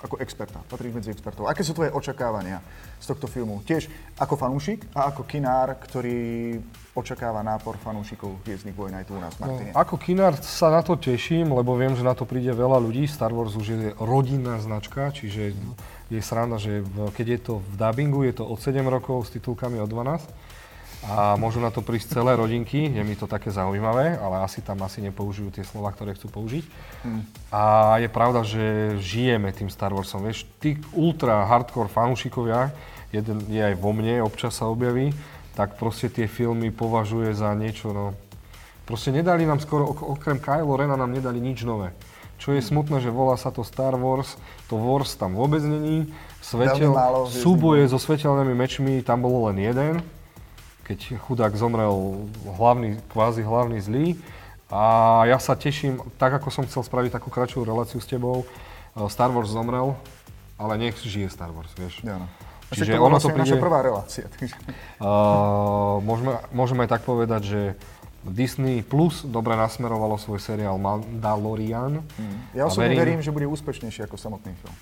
ako experta. Patríš medzi expertov. Aké sú tvoje očakávania z tohto filmu? Tiež ako fanúšik a ako kinár, ktorý očakáva nápor fanúšikov Hviezdnych vojen aj tu u nás No, Martine. ako kinár sa na to teším, lebo viem, že na to príde veľa ľudí. Star Wars už je rodinná značka, čiže je sranda, že keď je to v dubbingu, je to od 7 rokov s titulkami od 12 a môžu na to prísť celé rodinky, je mi to také zaujímavé, ale asi tam asi nepoužijú tie slova, ktoré chcú použiť. A je pravda, že žijeme tým Star Warsom. Vieš, tí ultra hardcore fanúšikovia, jeden je aj vo mne, občas sa objaví, tak proste tie filmy považuje za niečo, no... Proste nedali nám skoro, ok- okrem Kylo Rena nám nedali nič nové. Čo je smutné, že volá sa to Star Wars, to Wars tam vôbec není. Svetel, súboje so svetelnými mečmi, tam bolo len jeden, keď chudák zomrel hlavný, kvázi hlavný zlý. A ja sa teším, tak ako som chcel spraviť takú kratšiu reláciu s tebou, eh, Star Wars zomrel, ale nech žije Star Wars, vieš. Áno. Čiže Čiže ono ono to to naša príde- prvá relácia. Uh, môžeme, môžeme aj tak povedať, že Disney Plus dobre nasmerovalo svoj seriál Mandalorian. Ja A osobne verím- verím, že bude úspešnejší ako samotný film.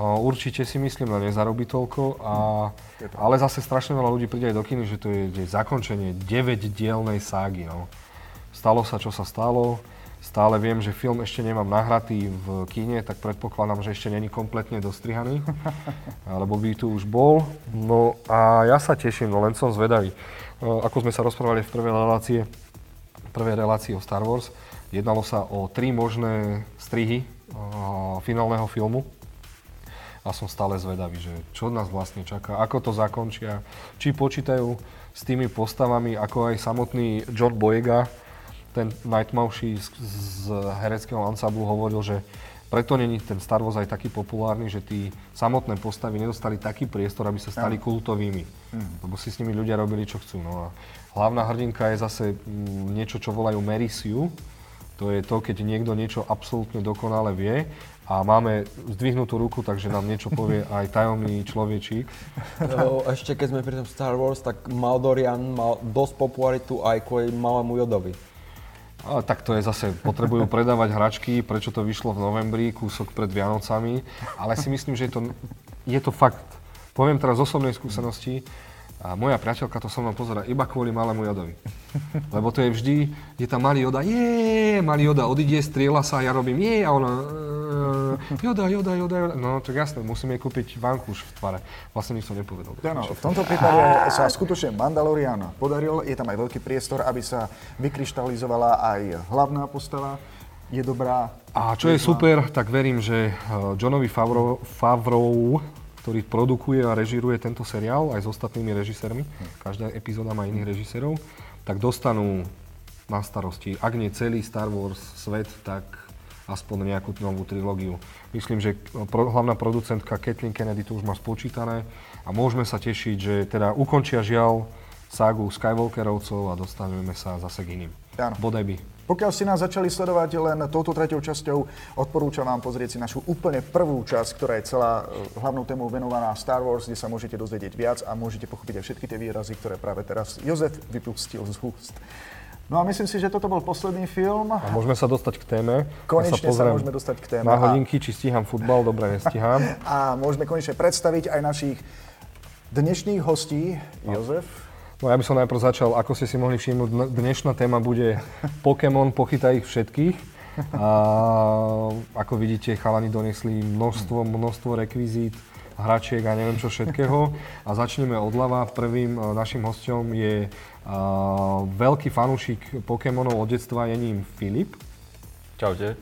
Určite si myslím, že nezarobí toľko, a, ale zase strašne veľa ľudí príde aj do kiny, že to je, je zakončenie 9-dielnej ságy. No. Stalo sa, čo sa stalo. Stále viem, že film ešte nemám nahratý v kine, tak predpokladám, že ešte není kompletne dostrihaný, lebo by tu už bol. No a ja sa teším, no len som zvedavý. Ako sme sa rozprávali v prvej relácie, prvej relácii o Star Wars, jednalo sa o tri možné strihy finálneho filmu. A som stále zvedavý, že čo nás vlastne čaká, ako to zakončia, či počítajú s tými postavami, ako aj samotný John Boyega, ten Nightmauši z, z hereckého ansamblu hovoril, že preto není ten Star Wars aj taký populárny, že tí samotné postavy nedostali taký priestor, aby sa stali kultovými. Mm. Lebo si s nimi ľudia robili, čo chcú. No a hlavná hrdinka je zase mm, niečo, čo volajú Merisiu. To je to, keď niekto niečo absolútne dokonale vie a máme zdvihnutú ruku, takže nám niečo povie aj tajomný človečík. No, ešte keď sme pri tom Star Wars, tak Maldorian mal dosť popularitu aj kvôli malému Jodovi. A, tak to je zase, potrebujú predávať hračky, prečo to vyšlo v novembri, kúsok pred Vianocami, ale si myslím, že je to, je to fakt. Poviem teraz z osobnej skúsenosti, a moja priateľka to so mnou pozera iba kvôli malému Jodovi. Lebo to je vždy, je tam malý Joda, je, malý Joda odíde, strieľa sa, ja robím je a ona, Joda, Joda, Joda, Joda. No tak jasné, musíme jej kúpiť vankúš v tvare. Vlastne nič som nepovedal. Áno, v tomto prípade sa skutočne Mandalorian podaril, je tam aj veľký priestor, aby sa vykryštalizovala aj hlavná postava je dobrá. A čo je super, tak verím, že e, Johnovi Favreau ktorý produkuje a režiruje tento seriál aj s ostatnými režisérmi, každá epizóda má iných režisérov, tak dostanú na starosti, ak nie celý Star Wars svet, tak aspoň nejakú novú trilógiu. Myslím, že pro, hlavná producentka Kathleen Kennedy to už má spočítané a môžeme sa tešiť, že teda ukončia žiaľ ságu Skywalkerovcov a dostaneme sa zase k iným. Bodaj by. Pokiaľ ste nás začali sledovať len touto tretou časťou, odporúčam vám pozrieť si našu úplne prvú časť, ktorá je celá e, hlavnou témou venovaná Star Wars, kde sa môžete dozvedieť viac a môžete pochopiť aj všetky tie výrazy, ktoré práve teraz Jozef vypustil z úst. No a myslím si, že toto bol posledný film. A môžeme sa dostať k téme. Konečne ja sa, sa môžeme dostať k téme. Na hodinky, či stíham futbal, dobre, nestíham. A môžeme konečne predstaviť aj našich dnešných hostí. Jozef, No ja by som najprv začal, ako ste si mohli všimnúť, dnešná téma bude Pokémon, pochytá ich všetkých. A ako vidíte, chalani donesli množstvo, množstvo rekvizít, hračiek a neviem čo všetkého. A začneme odľava. Prvým e, našim hostom je uh, veľký fanúšik Pokémonov od detstva, je ním Filip. Čaute.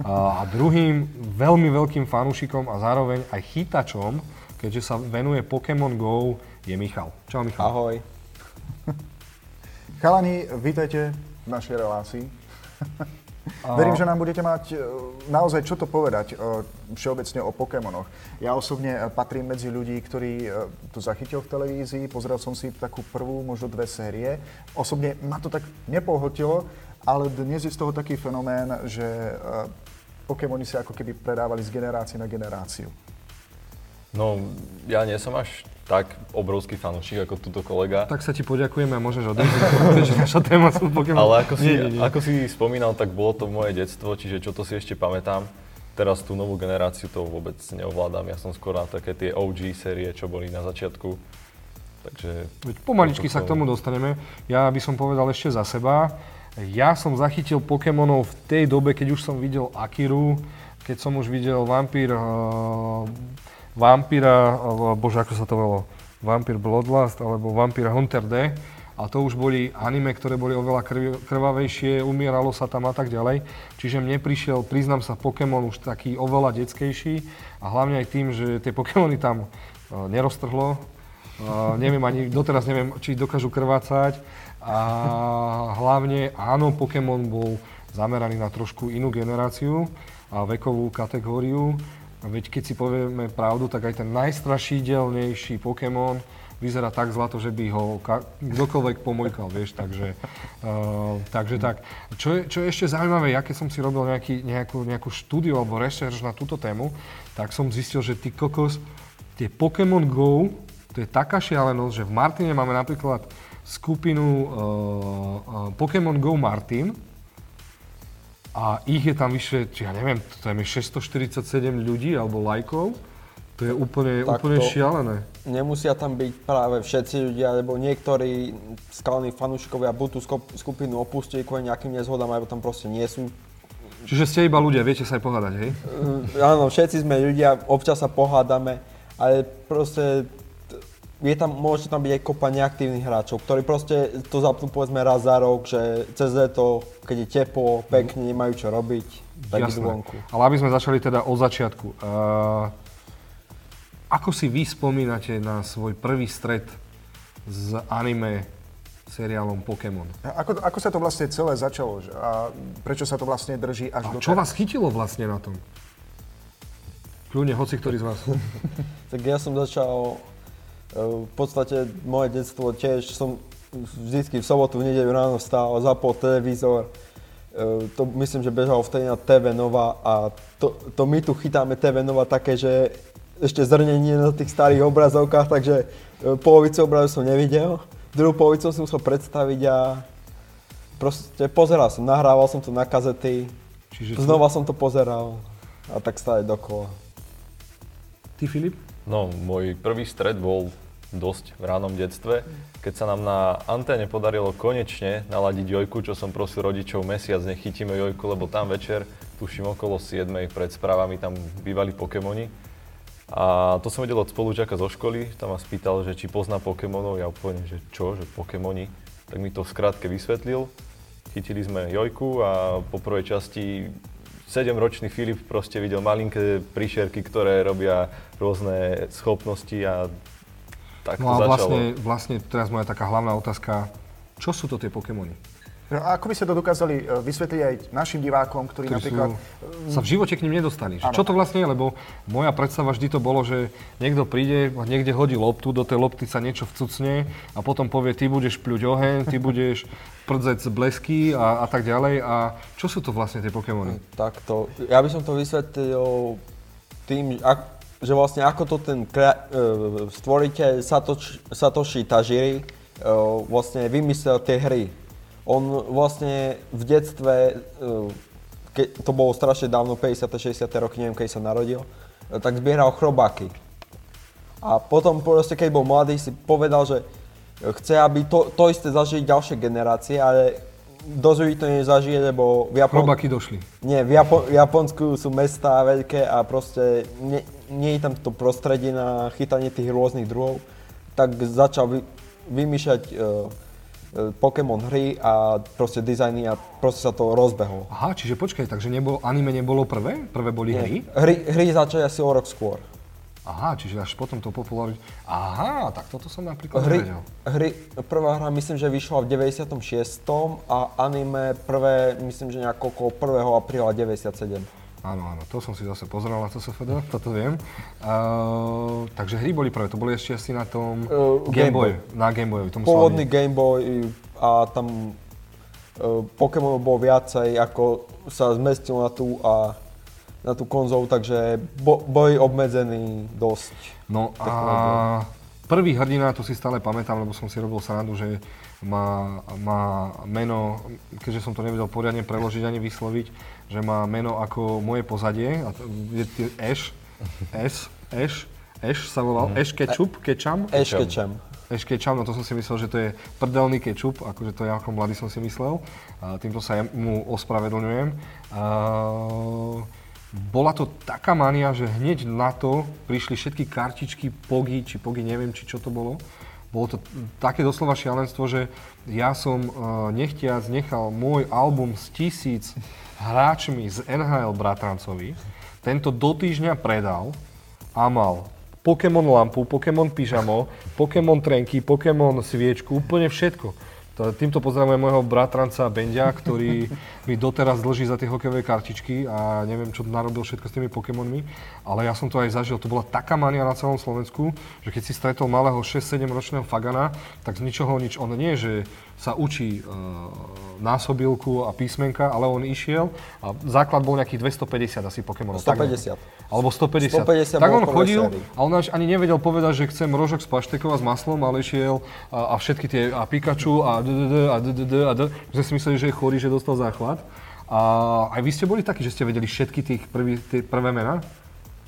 A, a druhým veľmi veľkým fanúšikom a zároveň aj chytačom, keďže sa venuje Pokémon GO, je Michal. Čau Michal. Ahoj. Chalani, vítajte v našej relácii. Verím, že nám budete mať e, naozaj čo to povedať e, všeobecne o Pokémonoch. Ja osobne e, patrím medzi ľudí, ktorí to zachytil v televízii, pozrel som si takú prvú, možno dve série. Osobne ma to tak nepohltilo, ale dnes je z toho taký fenomén, že Pokémony sa ako keby predávali z generácie na generáciu. No, ja nie som až tak obrovský fanúšik ako túto kolega. Tak sa ti poďakujeme a môžeš odísť, že naša téma sú Pokémon. Ale ako si, nie, nie, nie. ako si spomínal, tak bolo to moje detstvo, čiže čo to si ešte pamätám. Teraz tú novú generáciu to vôbec neovládam. Ja som skôr na také tie OG série, čo boli na začiatku. Takže... Veď pomaličky sa k tomu dostaneme. Ja by som povedal ešte za seba. Ja som zachytil Pokémonov v tej dobe, keď už som videl Akiru, keď som už videl Vampír, uh, Vampíra, bože, ako sa to volalo, Vampír Bloodlust alebo Vampír Hunter D. A to už boli anime, ktoré boli oveľa krvavejšie, umieralo sa tam a tak ďalej. Čiže mne prišiel, priznám sa, Pokémon už taký oveľa detskejší a hlavne aj tým, že tie Pokémony tam uh, neroztrhlo. Uh, neviem ani, doteraz neviem, či dokážu krvácať. A hlavne, áno, Pokémon bol zameraný na trošku inú generáciu a vekovú kategóriu. Veď keď si povieme pravdu, tak aj ten najstrašidelnejší Pokémon vyzerá tak zlato, že by ho ka- kdokoľvek pomojkal, vieš, takže, uh, takže tak. Čo je, čo je ešte zaujímavé, ja keď som si robil nejaký, nejakú, nejakú štúdiu alebo rešerš na túto tému, tak som zistil, že ty kokos, tie Pokémon Go, to je taká šialenosť, že v Martine máme napríklad skupinu uh, uh, Pokémon Go Martin, a ich je tam vyše, či ja neviem, to je 647 ľudí alebo lajkov. To je úplne, Tak úplne šialené. Nemusia tam byť práve všetci ľudia, lebo niektorí skalní fanúšikovia buď tú skupinu opustili kvôli nejakým nezhodám, alebo tam proste nie sú. Čiže ste iba ľudia, viete sa aj pohádať, hej? Uh, áno, všetci sme ľudia, občas sa pohádame, ale proste je tam, môže tam byť aj kopa neaktívnych hráčov, ktorí proste to zapnú povedzme raz za rok, že cez leto, keď je teplo, pekne, nemajú čo robiť, tak idú vonku. Ale aby sme začali teda od začiatku. Uh, ako si vy spomínate na svoj prvý stret s anime seriálom Pokémon? Ako, ako sa to vlastne celé začalo? že- A prečo sa to vlastne drží až A do čo vás chytilo vlastne na tom? Kľudne, hoci ktorý z vás. Tak ja som začal, v podstate moje detstvo tiež som vždycky v sobotu, v nedeľu ráno vstával, zapol televízor. E, To myslím, že bežalo vtedy na TV Nova a to, to my tu chytáme TV Nova také, že ešte zrnenie na tých starých obrazovkách, takže e, polovicu obrazu som nevidel. Druhú polovicu som musel predstaviť a proste pozeral som, nahrával som to na kazety, Čiže znova som to pozeral a tak stále dokola. Ty, Filip? No, môj prvý stred bol dosť v ránom detstve, keď sa nám na anténe podarilo konečne naladiť jojku, čo som prosil rodičov mesiac, nech chytíme jojku, lebo tam večer, tuším okolo 7 pred správami, tam bývali Pokémoni. A to som vedel od spolužiaka zo školy, tam ma spýtal, že či pozná Pokémonov, ja úplne, že čo, že Pokémoni, tak mi to v skrátke vysvetlil. Chytili sme jojku a po prvej časti 7-ročný Filip proste videl malinké príšerky, ktoré robia rôzne schopnosti a tak No a začalo. vlastne, vlastne teraz moja taká hlavná otázka. Čo sú to tie Pokémony? No a ako by ste to dokázali e, vysvetliť aj našim divákom, ktorí, ktorí napríklad... sú, sa v živote k ním nedostali. Čo to vlastne je? Lebo moja predstava vždy to bolo, že niekto príde niekde hodí loptu, do tej lopty sa niečo vcucne a potom povie, ty budeš pľuť oheň, ty budeš prdzec blesky a, a tak ďalej. A čo sú to vlastne tie Pokémony? Takto, ja by som to vysvetlil tým, ak, že vlastne ako to ten krea- e, stvoriteľ Satoshi, Satoshi Tajiri e, vlastne vymyslel tie hry. On vlastne v detstve, e, ke, to bolo strašne dávno, 50. 60. roky, neviem, keď sa narodil, tak zbieral chrobáky. A potom proste, keď bol mladý, si povedal, že chce, aby to, to isté zažili ďalšie generácie, ale dosť to nezažije, lebo v Japonsku... Robaky došli. Nie, v Japo- Japonsku sú mestá veľké a proste nie, nie je tam to prostredie na chytanie tých rôznych druhov, tak začal vy, vymýšľať uh, Pokémon hry a proste dizajny a proste sa to rozbehlo. Aha, čiže počkaj, takže nebolo, anime nebolo prvé? Prvé boli hry? Hry, hry začali asi o rok skôr. Aha, čiže až potom to populárne... Aha, tak toto som napríklad Hry, nevedel. hry, prvá hra myslím, že vyšla v 96. a anime prvé, myslím, že nejako okolo 1. apríla 97. Áno, áno, to som si zase pozrel na to SFD, toto viem. Uh, takže hry boli prvé, to boli ešte asi na tom Uh, Game Game Boy, na Game Boy. To muselo Pôvodný. Game Boy a tam uh, Pokémon bol viacej, ako sa zmestil na tú a na tú konzolu, takže bo, boli obmedzení dosť. No a prvý hrdina, to si stále pamätám, lebo som si robil srandu, že má, má meno, keďže som to nevedel poriadne preložiť ani vysloviť, že má meno ako moje pozadie, a to je Ash, Ash, Ash, Ash sa volal, Ash Ketchup, Ketchum. Ash Ketchum. Ash Ketchum, no to som si myslel, že to je prdelný kečup, akože to ja ako mladý som si myslel. A týmto sa ja mu ospravedlňujem. A, bola to taká mania, že hneď na to prišli všetky kartičky Pogy, či Pogy, neviem, či čo to bolo. Bolo to také doslova šialenstvo, že ja som uh, nechtiac nechal môj album s tisíc hráčmi z NHL Bratrancovi. Tento do týždňa predal a mal Pokémon lampu, Pokémon pyžamo, Pokémon trenky, Pokémon sviečku, úplne všetko. To- Týmto pozdravujem môjho bratranca Bendia, ktorý mi doteraz dlží za tie hokejové kartičky a neviem, čo narobil všetko s tými Pokémonmi, ale ja som to aj zažil. To bola taká mania na celom Slovensku, že keď si stretol malého 6-7 ročného Fagana, tak z ničoho nič. On nie, že sa učí e, násobilku a písmenka, ale on išiel a základ bol nejakých 250 asi Pokémonov. tak nejak. 150. Alebo 150. 150 tak on chodil a on až ani nevedel povedať, že chcem rožok z paštekov a s maslom, ale šiel a, a všetky tie, a Pikachu a DDD a DDD a D. My sme si mysleli, že je chorý, že dostal záchvat. A aj vy ste boli takí, že ste vedeli všetky tých prvý, tie prvé mená?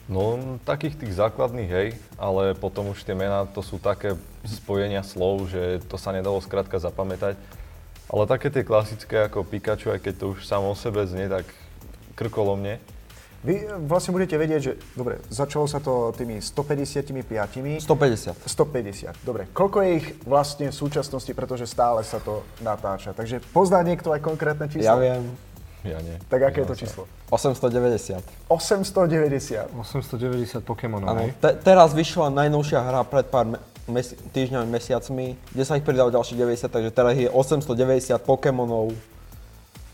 No, takých tých základných, hej, ale potom už tie mená, to sú také spojenia slov, že to sa nedalo skrátka zapamätať. Ale také tie klasické ako Pikachu, aj keď to už samo o sebe znie tak krkolomne, vy vlastne budete vedieť, že dobre, začalo sa to tými 155. 150. 150, dobre. Koľko je ich vlastne v súčasnosti, pretože stále sa to natáča. Takže pozná niekto aj konkrétne číslo? Ja viem. Ja nie. Tak aké je to číslo? 890. 890. 890 Pokémonov, Áno, te, teraz vyšla najnovšia hra pred pár me- mesi- týždňami, mesiacmi, kde sa ich pridalo ďalších 90, takže teraz je 890 Pokémonov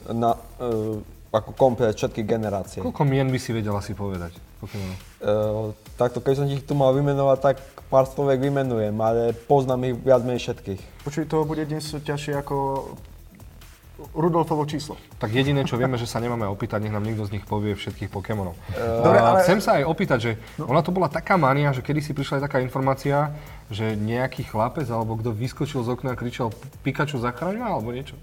na, uh, ako komplet všetky generácie. Koľko mien by si vedel asi povedať Pokémonov? Uh, takto, keď som ich tu mal vymenovať, tak pár sloviek vymenujem, ale poznám ich viac menej všetkých. Počuj, to bude dnes ťažšie ako Rudolfovo číslo. Tak jediné, čo vieme, že sa nemáme opýtať, nech nám niekto z nich povie všetkých Pokémonov. Dobre, A ale- Chcem sa aj opýtať, že ona to bola taká mania, že kedy si prišla aj taká informácia, že nejaký chlapec alebo kto vyskočil z okna a kričal Pikachu zachraňma alebo niečo.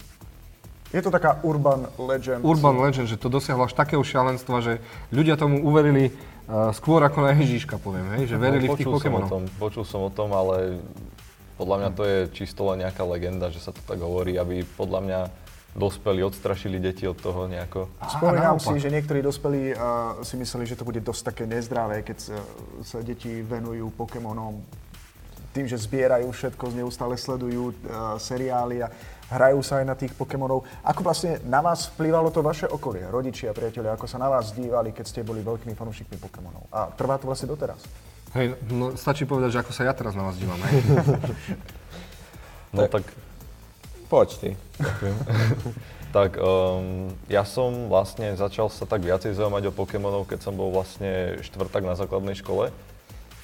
Je to taká urban legend. Urban Legend, že to dosiahlo až takého šialenstva, že ľudia tomu uverili uh, skôr ako na Ježiška, poviem, hej, že verili no, v tých počul som o Pokémonov. tom, počul som o tom, ale podľa mňa to je čisto len nejaká legenda, že sa to tak hovorí, aby podľa mňa dospelí odstrašili deti od toho nejako. Spomínam si, že niektorí dospelí uh, si mysleli, že to bude dosť také nezdravé, keď sa, sa deti venujú Pokémonom tým, že zbierajú všetko, neustále sledujú uh, seriály a hrajú sa aj na tých Pokémonov. Ako vlastne na vás vplyvalo to vaše okolie, rodičia, priatelia, ako sa na vás dívali, keď ste boli veľkými fanúšikmi Pokémonov? A trvá to vlastne doteraz. Hej, no stačí povedať, že ako sa ja teraz na vás dívam, hej. No tak, Poď ty. tak um, ja som vlastne začal sa tak viacej zaujímať o Pokémonov, keď som bol vlastne štvrtak na základnej škole.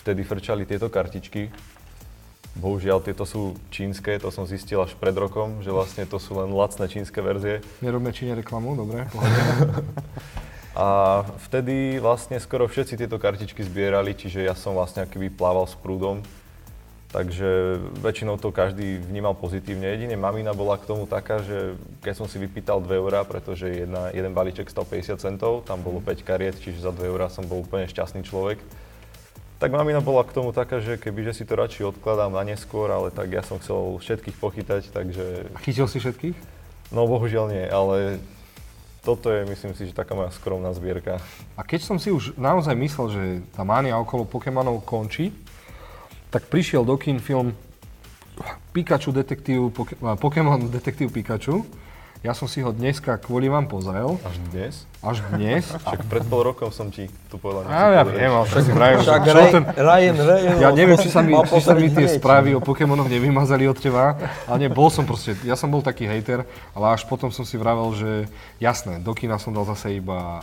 Vtedy frčali tieto kartičky. Bohužiaľ, tieto sú čínske, to som zistil až pred rokom, že vlastne to sú len lacné čínske verzie. Nerobme Číne reklamu, dobre. A vtedy vlastne skoro všetci tieto kartičky zbierali, čiže ja som vlastne akýby plával s prúdom. Takže väčšinou to každý vnímal pozitívne. Jedine mamina bola k tomu taká, že keď som si vypýtal 2 eurá, pretože jedna, jeden balíček stal 50 centov, tam bolo 5 kariet, čiže za 2 eurá som bol úplne šťastný človek. Tak mamina bola k tomu taká, že kebyže si to radšej odkladám na neskôr, ale tak ja som chcel všetkých pochytať, takže A chytil si všetkých? no bohužiaľ nie, ale toto je myslím si, že taká moja skromná zbierka. A keď som si už naozaj myslel, že tá mánia okolo Pokémonov končí, tak prišiel do kín film Pikachu detektív, Pokémon detektív Pikachu. Ja som si ho dneska kvôli vám pozrel, Až dnes? až dnes. Však pred pol rokom som ti tu povedal. A ja viem, ale vrajem, že Však čo Ray, ten, Ryan Reynolds ja neviem, či sa mi, či sa mi tie správy o Pokémonoch nevymazali od teba, ale nie, bol som proste, ja som bol taký hejter, ale až potom som si vravel, že jasné, do kina som dal zase iba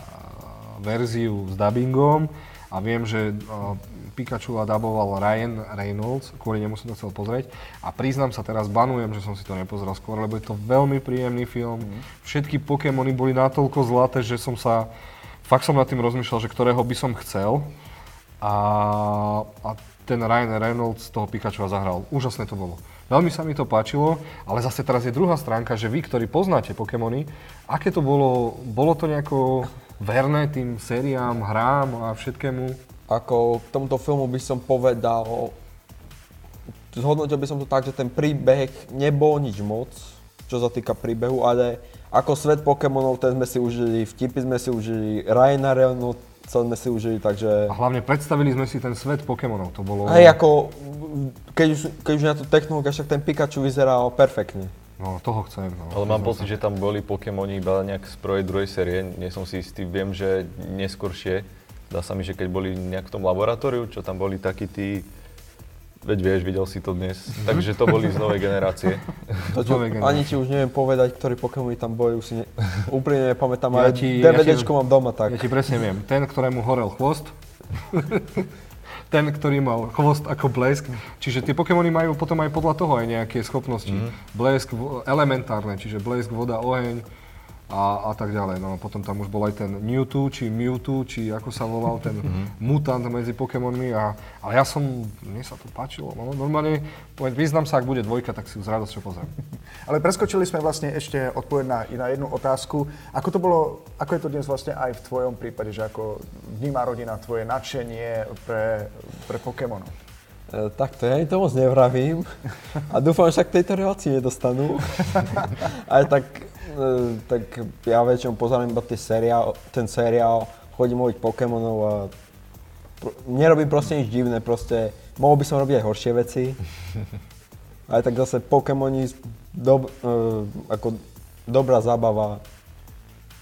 verziu s dubbingom a viem, že a, Pikachu a duboval Ryan Reynolds, kvôli nemu som to chcel pozrieť a priznám sa teraz, banujem, že som si to nepozrel skôr, lebo je to veľmi príjemný film. Všetky Pokémony boli natoľko zlaté, že som sa, fakt som nad tým rozmýšľal, že ktorého by som chcel a, a ten Ryan Reynolds toho Pikachu zahral. Úžasné to bolo. Veľmi sa mi to páčilo, ale zase teraz je druhá stránka, že vy, ktorí poznáte Pokémony, aké to bolo, bolo to nejako verné tým sériám, hrám a všetkému? Ako k tomuto filmu by som povedal, zhodnotil by som to tak, že ten príbeh nebol nič moc, čo sa týka príbehu, ale ako svet Pokémonov, ten sme si užili, vtipy sme si užili, Ryana Reynoldsa sme si užili, takže... A hlavne predstavili sme si ten svet Pokémonov, to bolo... Hej, ako, keď už, keď už na tú technológiu, však ten Pikachu vyzeral perfektne. No, toho chcem. No, Ale mám pocit, že tam boli Pokémoni iba nejak z prvej, druhej série, nie som si istý. Viem, že neskôršie, dá sa mi, že keď boli nejak v tom laboratóriu, čo tam boli takí tí, veď vieš, videl si to dnes, takže to boli z novej generácie. To, čo, ani ti už neviem povedať, ktorí Pokémoni tam boli, už si ne, úplne nepamätám, Ja ale ti- ja DVDčko ti- mám doma, tak. Ja ti presne viem. Ten, ktorému horel chvost, ten, ktorý mal chvost ako blesk. Čiže tie Pokémony majú potom aj podľa toho aj nejaké schopnosti. Mhm. Blesk, elementárne, čiže blesk, voda, oheň. A, a tak ďalej. No potom tam už bol aj ten Mewtwo, či Mewtwo, či ako sa volal ten mm-hmm. mutant medzi Pokémonmi. A, ale ja som, mne sa to páčilo. No, normálne, poviem, vyznám sa, ak bude dvojka, tak si ju s radosťou pozriem. ale preskočili sme vlastne ešte odpoveď na, na jednu otázku. Ako to bolo, ako je to dnes vlastne aj v tvojom prípade, že ako vníma rodina tvoje nadšenie pre, pre Pokémonov? E, tak to ja im to moc nevravím a dúfam, že sa k tejto relácii nedostanú. Ale tak, tak ja väčšinou pozerám iba tie seriál, ten seriál, chodím loviť Pokémonov a pr- nerobím proste nič divné, proste mohol by som robiť aj horšie veci. Ale tak zase Pokémoni, dob, uh, ako dobrá zábava,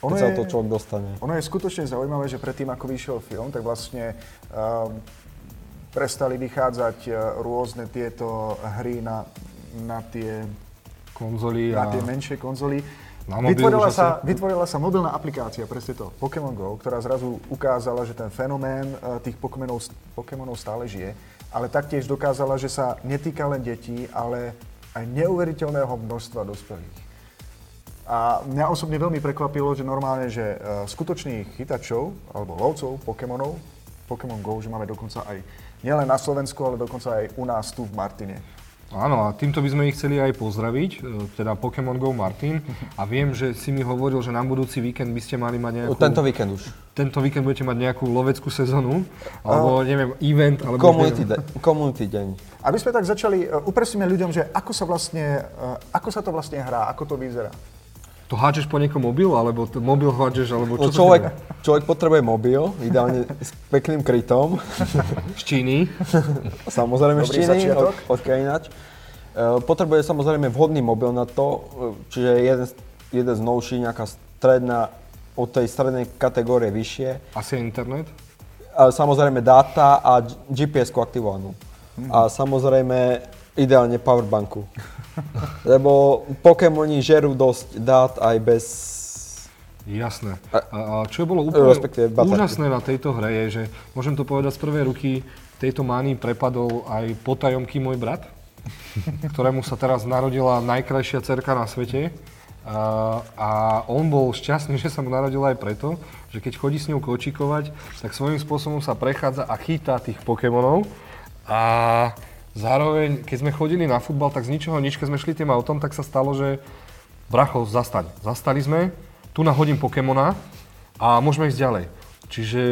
ono keď je, sa to človek dostane. Ono je skutočne zaujímavé, že predtým, ako vyšiel film, tak vlastne um, prestali vychádzať e, rôzne tieto hry na, na tie konzoly na tie menšie konzoly. Vytvorila, sa, vytvorila sa mobilná aplikácia, presne to, Pokémon Go, ktorá zrazu ukázala, že ten fenomén e, tých Pokémonov, Pokémonov stále žije, ale taktiež dokázala, že sa netýka len detí, ale aj neuveriteľného množstva dospelých. A mňa osobne veľmi prekvapilo, že normálne, že e, skutočných chytačov alebo lovcov Pokémonov, Pokémon Go, že máme dokonca aj nielen na Slovensku, ale dokonca aj u nás tu v Martine. Áno, a týmto by sme ich chceli aj pozdraviť, e, teda Pokémon Go Martin. A viem, že si mi hovoril, že na budúci víkend by ste mali mať nejakú... Tento víkend už. Tento víkend budete mať nejakú loveckú sezónu, alebo neviem, event, alebo... Community, de- community deň. Aby sme tak začali, uh, upresníme ľuďom, že ako sa vlastne, uh, ako sa to vlastne hrá, ako to vyzerá. To hádžeš po niekom mobil, alebo to mobil hádžeš, alebo čo no, človek, človek potrebuje mobil, ideálne s pekným krytom. Z Číny. Samozrejme z Číny, od, odkiaľ ináč. E, potrebuje samozrejme vhodný mobil na to, e, čiže jeden, jeden z novší, nejaká stredná, od tej strednej kategórie vyššie. Asi internet? A samozrejme dáta a GPS-ku aktivovanú. Hmm. A samozrejme ideálne powerbanku. Lebo Pokémoni žerú dosť dát aj bez... Jasné. A, a čo bolo úplne úžasné na tejto hre je, že môžem to povedať z prvej ruky, tejto mánii prepadol aj potajomky môj brat, ktorému sa teraz narodila najkrajšia cerka na svete. A, a on bol šťastný, že sa mu narodila aj preto, že keď chodí s ňou kočikovať, tak svojím spôsobom sa prechádza a chytá tých Pokémonov. A Zároveň, keď sme chodili na futbal, tak z ničoho nič, keď sme šli tým autom, tak sa stalo, že bracho, zastaň. Zastali sme, tu nahodím Pokémona a môžeme ísť ďalej. Čiže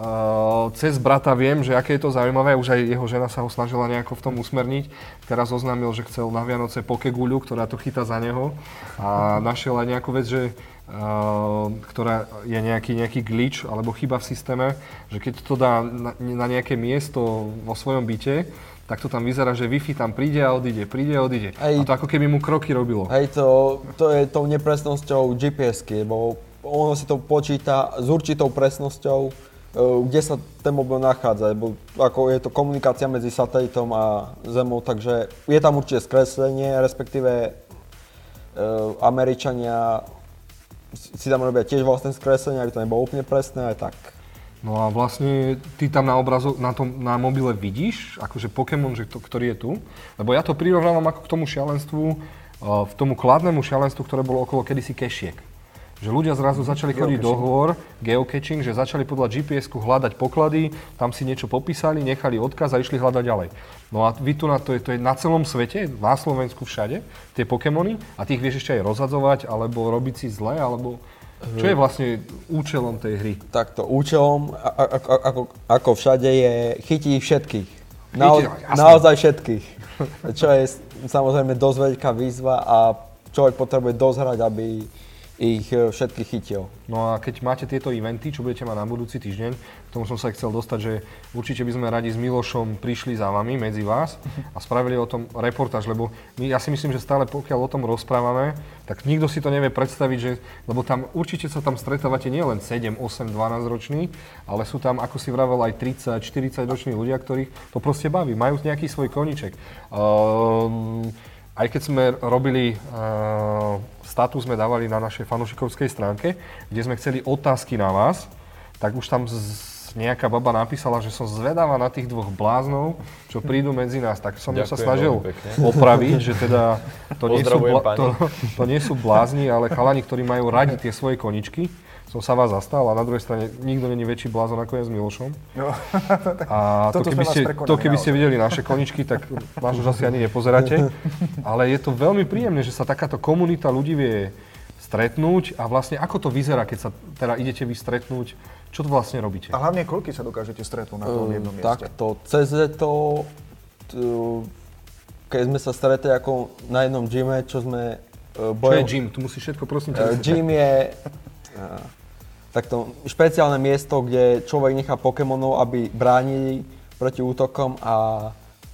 uh, cez brata viem, že aké je to zaujímavé, už aj jeho žena sa ho snažila nejako v tom usmerniť. Teraz oznámil, že chcel na Vianoce Pokeguľu, ktorá to chytá za neho a našiel aj nejakú vec, že Uh, ktorá je nejaký, nejaký glitch alebo chyba v systéme, že keď to dá na, na nejaké miesto vo svojom byte, tak to tam vyzerá, že Wi-Fi tam príde a odíde, príde a odíde. Hej, a to ako keby mu kroky robilo. Hej, to, to je tou nepresnosťou GPS-ky, lebo ono si to počíta s určitou presnosťou, e, kde sa ten mobil nachádza, lebo ako je to komunikácia medzi satelitom a Zemou, takže je tam určite skreslenie, respektíve uh, Američania si tam robia tiež vlastné skreslenie, aby to nebolo úplne presné, aj tak. No a vlastne ty tam na obrazu, na, tom, na mobile vidíš, akože Pokémon, že to, ktorý je tu. Lebo ja to prirovnávam ako k tomu šialenstvu, uh, v tomu kladnému šialenstvu, ktoré bolo okolo kedysi kešiek. Že ľudia zrazu začali chodiť do hôr, geocaching, že začali podľa GPS-ku hľadať poklady, tam si niečo popísali, nechali odkaz a išli hľadať ďalej. No a vy tu na to, je, to je na celom svete, na Slovensku všade, tie Pokémony a ty ich vieš ešte aj rozhadzovať, alebo robiť si zle, alebo čo je vlastne účelom tej hry? Takto, účelom, ako, ako, ako všade, je chytiť všetkých. Nao, naozaj všetkých. Čo je samozrejme dosť veľká výzva a človek potrebuje dozhrať, aby ich e, všetky chytil. No a keď máte tieto eventy, čo budete mať na budúci týždeň, k tomu som sa chcel dostať, že určite by sme radi s Milošom prišli za vami, medzi vás a spravili o tom reportáž, lebo my, ja si myslím, že stále pokiaľ o tom rozprávame, tak nikto si to nevie predstaviť, že, lebo tam určite sa tam stretávate nielen 7, 8, 12 roční, ale sú tam, ako si vravel, aj 30, 40 roční ľudia, ktorých to proste baví, majú nejaký svoj koniček. Um, aj keď sme robili, uh, status sme dávali na našej fanušikovskej stránke, kde sme chceli otázky na vás, tak už tam z, nejaká baba napísala, že som zvedavá na tých dvoch bláznov, čo prídu medzi nás. Tak som sa Ďakujem snažil veľmi pekne. opraviť, že teda to nie, sú bla- to, to nie sú blázni, ale chalani, ktorí majú radi tie svoje koničky. Som sa vás zastal a na druhej strane nikto není väčší blázon ako ja s Milošom. No, A to keby, ste, to keby ste videli naše koničky, tak vás už asi ani nepozeráte. Ale je to veľmi príjemné, že sa takáto komunita ľudí vie stretnúť a vlastne ako to vyzerá, keď sa teda idete vy stretnúť, čo to vlastne robíte? a hlavne koľky sa dokážete stretnúť na tom jednom mieste? Takto, cez leto, t- keď sme sa stretli ako na jednom gyme, čo sme uh, Čo je gym? Tu musíš všetko prosím ťa. Uh, gym je uh, takto špeciálne miesto, kde človek nechá Pokémonov, aby bránili proti útokom a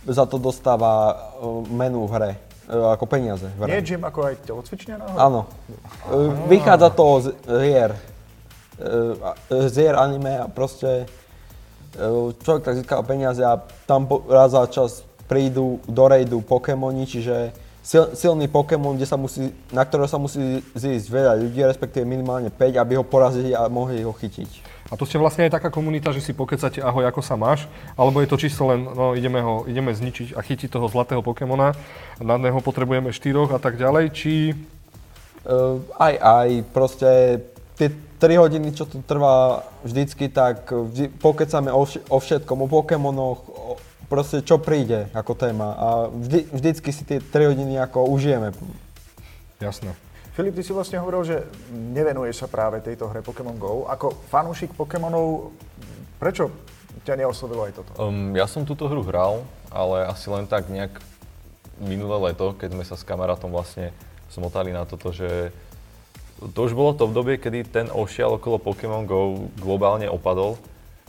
za to dostáva uh, menu v hre, uh, ako peniaze v hre. Nie gym ako aj telocvičňa náhodou? Áno. Uh, Vychádza to z hier. Z hier anime a proste človek tak získa peniaze a tam raz za čas prídu do raidu Pokémoni, čiže sil, silný Pokémon, kde sa musí, na ktorého sa musí zísť veľa ľudí, respektíve minimálne 5, aby ho porazili a mohli ho chytiť. A to ste vlastne aj taká komunita, že si pokecate ahoj, ako sa máš, alebo je to čisto len, no ideme ho, ideme zničiť a chytiť toho zlatého Pokémona, na neho potrebujeme štyroch a tak ďalej, či Uh, aj, aj, proste tie 3 hodiny, čo to trvá vždycky, tak vždy, pokecáme o, vš- o všetkom, o Pokémonoch, o, proste čo príde ako téma a vždy, vždycky si tie 3 hodiny ako užijeme. jasné. Filip, ty si vlastne hovoril, že nevenuješ sa práve tejto hre Pokémon GO. Ako fanúšik Pokémonov, prečo ťa neoslovilo aj toto? Um, ja som túto hru hral, ale asi len tak nejak minulé leto, keď sme sa s kamarátom vlastne smotali na toto, že to už bolo to obdobie, kedy ten ošial okolo Pokémon GO globálne opadol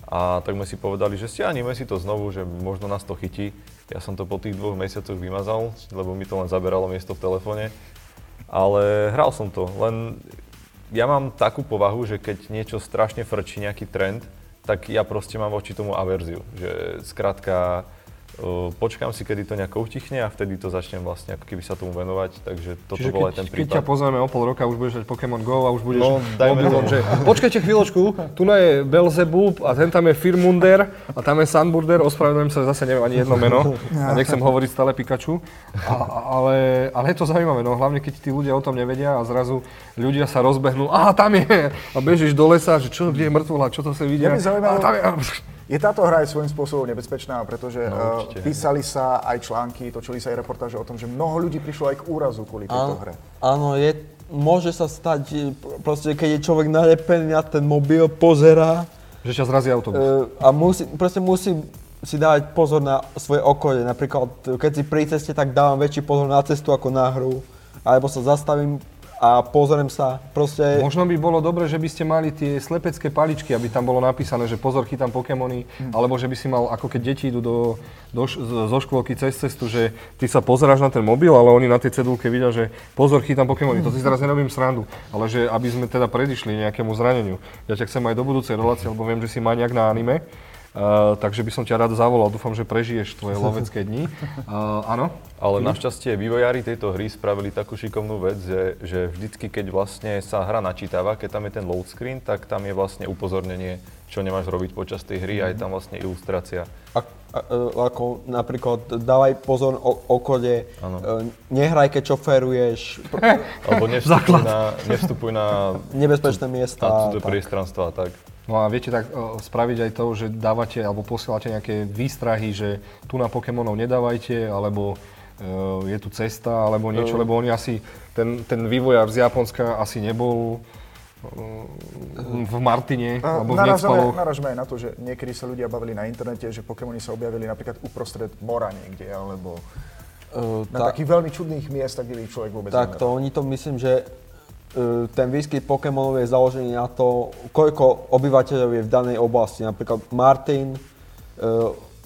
a tak sme si povedali, že stiahneme si to znovu, že možno nás to chytí. Ja som to po tých dvoch mesiacoch vymazal, lebo mi to len zaberalo miesto v telefóne. Ale hral som to, len ja mám takú povahu, že keď niečo strašne frčí, nejaký trend, tak ja proste mám voči tomu averziu. Že skrátka, počkám si, kedy to nejako utichne a vtedy to začnem vlastne ako keby sa tomu venovať, takže toto Čiže bol keď, aj ten keď prípad. ťa pozveme o pol roka, už budeš hrať Pokémon Go a už budeš No, dajme mobilom, tomu. že počkajte chvíľočku, tu na je Belzebub a ten tam je Firmunder a tam je Sunburder, ospravedlňujem sa, zase neviem ani jedno meno a nechcem hovoriť stále Pikachu, a, ale, ale je to zaujímavé, no hlavne keď tí ľudia o tom nevedia a zrazu ľudia sa rozbehnú, aha tam je a bežíš do lesa, že čo, kde je mŕtvola, čo to sa vidia, zaujímalo- a tam je, Je táto hra aj svojím spôsobom nebezpečná, pretože No, no, určite. písali sa aj články, točili sa aj reportáže o tom, že mnoho ľudí prišlo aj k úrazu kvôli tejto hre. áno, je, môže sa stať, pr- proste keď je človek nalepený na ten mobil, pozerá že ťa zrazí autobus. e, a musí, proste musí si dávať pozor na svoje okolie. Napríklad, keď si pri ceste, tak dávam väčší pozor na cestu ako na hru. Alebo sa zastavím a pozriem sa. Proste... Možno by bolo dobre, že by ste mali tie slepecké paličky, aby tam bolo napísané, že pozor, chytám Pokémony, alebo že by si mal, ako keď deti idú do, do, zo škôlky cez cestu, že ty sa pozeráš na ten mobil, ale oni na tej cedulke vidia, že pozor, chytám Pokémony. To si teraz nerobím srandu, ale že aby sme teda predišli nejakému zraneniu. Ja ťa chcem aj do budúcej relácie, lebo viem, že si maniak na anime. Uh, takže by som ťa rád zavolal, dúfam, že prežiješ tvoje lovecké dni. Uh, áno? Ale našťastie vývojári tejto hry spravili takú šikovnú vec, že, že vždycky, keď vlastne sa hra načítava, keď tam je ten load screen, tak tam je vlastne upozornenie, čo nemáš robiť počas tej hry a je tam vlastne ilustrácia. A, ako napríklad dávaj pozor o okode, Áno. e, nehraj keď šoferuješ, Alebo nevstupuj na, nevstupuj na, nebezpečné miesta. na cudzie priestranstva a tak. No a viete tak o, spraviť aj to, že dávate alebo posielate nejaké výstrahy, že tu na Pokémonov nedávajte, alebo e, je tu cesta, alebo niečo, lebo oni asi, ten, ten vývojár z Japonska asi nebol e, v Martine, A alebo v narazíme, Necpaloch. naražme aj na to, že niekedy sa ľudia bavili na internete, že Pokémony sa objavili napríklad uprostred mora niekde, alebo E, na tá- takých veľmi čudných miestach, kde ich človek vôbec Tak to nemeral. oni to myslím, že e, ten výskyt Pokémonov je založený na to, koľko obyvateľov je v danej oblasti. Napríklad Martin e,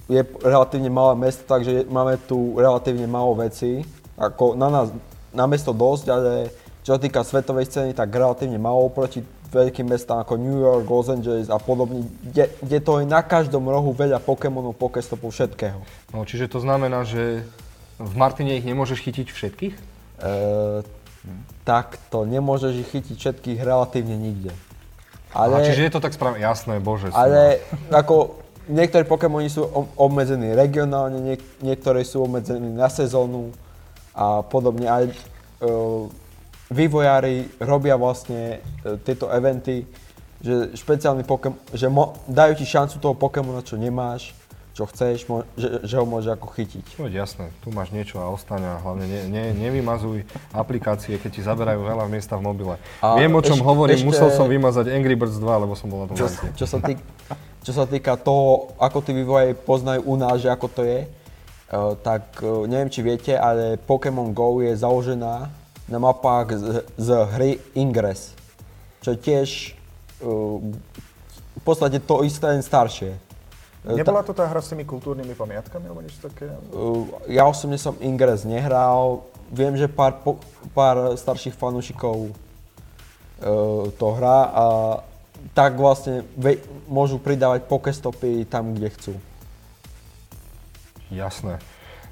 je relatívne malé mesto, takže máme tu relatívne málo vecí. Ako na nás, na mesto dosť, ale čo sa týka svetovej scény, tak relatívne málo oproti veľkým mestám ako New York, Los Angeles a podobne, kde, kde to je na každom rohu veľa Pokémonov, Pokestopov, všetkého. No, čiže to znamená, že v Martine ich nemôžeš chytiť všetkých? E, tak to nemôžeš ich chytiť všetkých relatívne nikde. Ale, Aha, čiže je to tak správne, jasné, bože. Ale ako niektorí Pokémoni sú obmedzení regionálne, niek- niektoré sú obmedzení na sezónu a podobne. Ale uh, vývojári robia vlastne uh, tieto eventy, že špeciálny Pokémon, že mo- dajú ti šancu toho Pokémona, čo nemáš čo chceš, že, že ho môže ako chytiť. No jasné, tu máš niečo a ostane a hlavne ne, ne, nevymazuj aplikácie, keď ti zaberajú veľa miesta v mobile. A Viem, o čom eš, hovorím, ešte, musel som vymazať Angry Birds 2, lebo som bol na tom čo, čo, sa týk, čo sa týka toho, ako tí vývojári poznajú u nás, že ako to je, uh, tak uh, neviem, či viete, ale Pokémon GO je založená na mapách z, z hry Ingress, čo tiež uh, v podstate to isté, len staršie. E, Nebola to tá hra s tými kultúrnymi pamiatkami alebo niečo také? Uh, ja osobne som Ingress nehral. Viem, že pár, pár starších fanúšikov uh, to hrá a tak vlastne ve, môžu pridávať pokestopy tam, kde chcú. Jasné.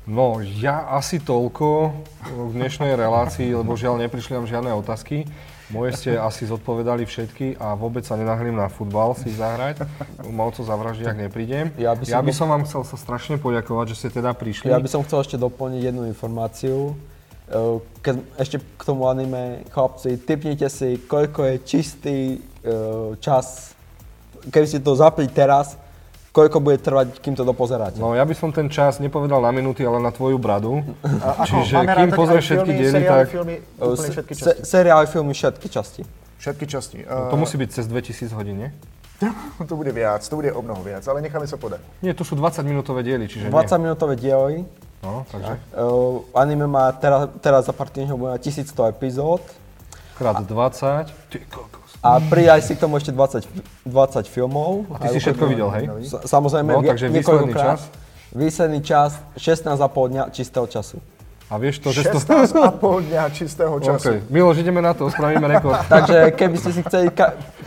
No, ja asi toľko v dnešnej relácii, lebo žiaľ neprišli nám žiadne otázky. Moje ste asi zodpovedali všetky a vôbec sa nenahrím na futbal si zahrať. Moc to zavraždí, ak neprídem. Ja by som, ja by som vám chcel sa strašne poďakovať, že ste teda prišli. Ja by som chcel ešte doplniť jednu informáciu. E, keď ešte k tomu anime, chlapci, typnite si, koľko je čistý e, čas, keby ste to zapli teraz, koľko bude trvať, kým to dopozeráte? No ja by som ten čas nepovedal na minúty, ale na tvoju bradu. A, Čiže ako, kým pozrieš všetky diely, tak... Filmy, úplne všetky časti. Se, seriály, filmy, všetky časti. Všetky časti. No, to musí byť cez 2000 hodín, nie? to bude viac, to bude o mnoho viac, ale necháme sa podať. Nie, to sú 20 minútové diely, čiže 20 nie. minútové diely. No, takže? Uh, anime má teraz, teraz za pár týždňov bude 1100 epizód. Krát 20. Ty kokos. A pridaj si k tomu ešte 20, 20 filmov. A ty si všetko videl, hej? Samozrejme, no, takže výsledný čas? Výsledný čas 16,5 dňa čistého času. A vieš to, že 16 to... pol dňa čistého času. Okay. Miloš, ideme na to, spravíme rekord. Takže keby ste si chceli,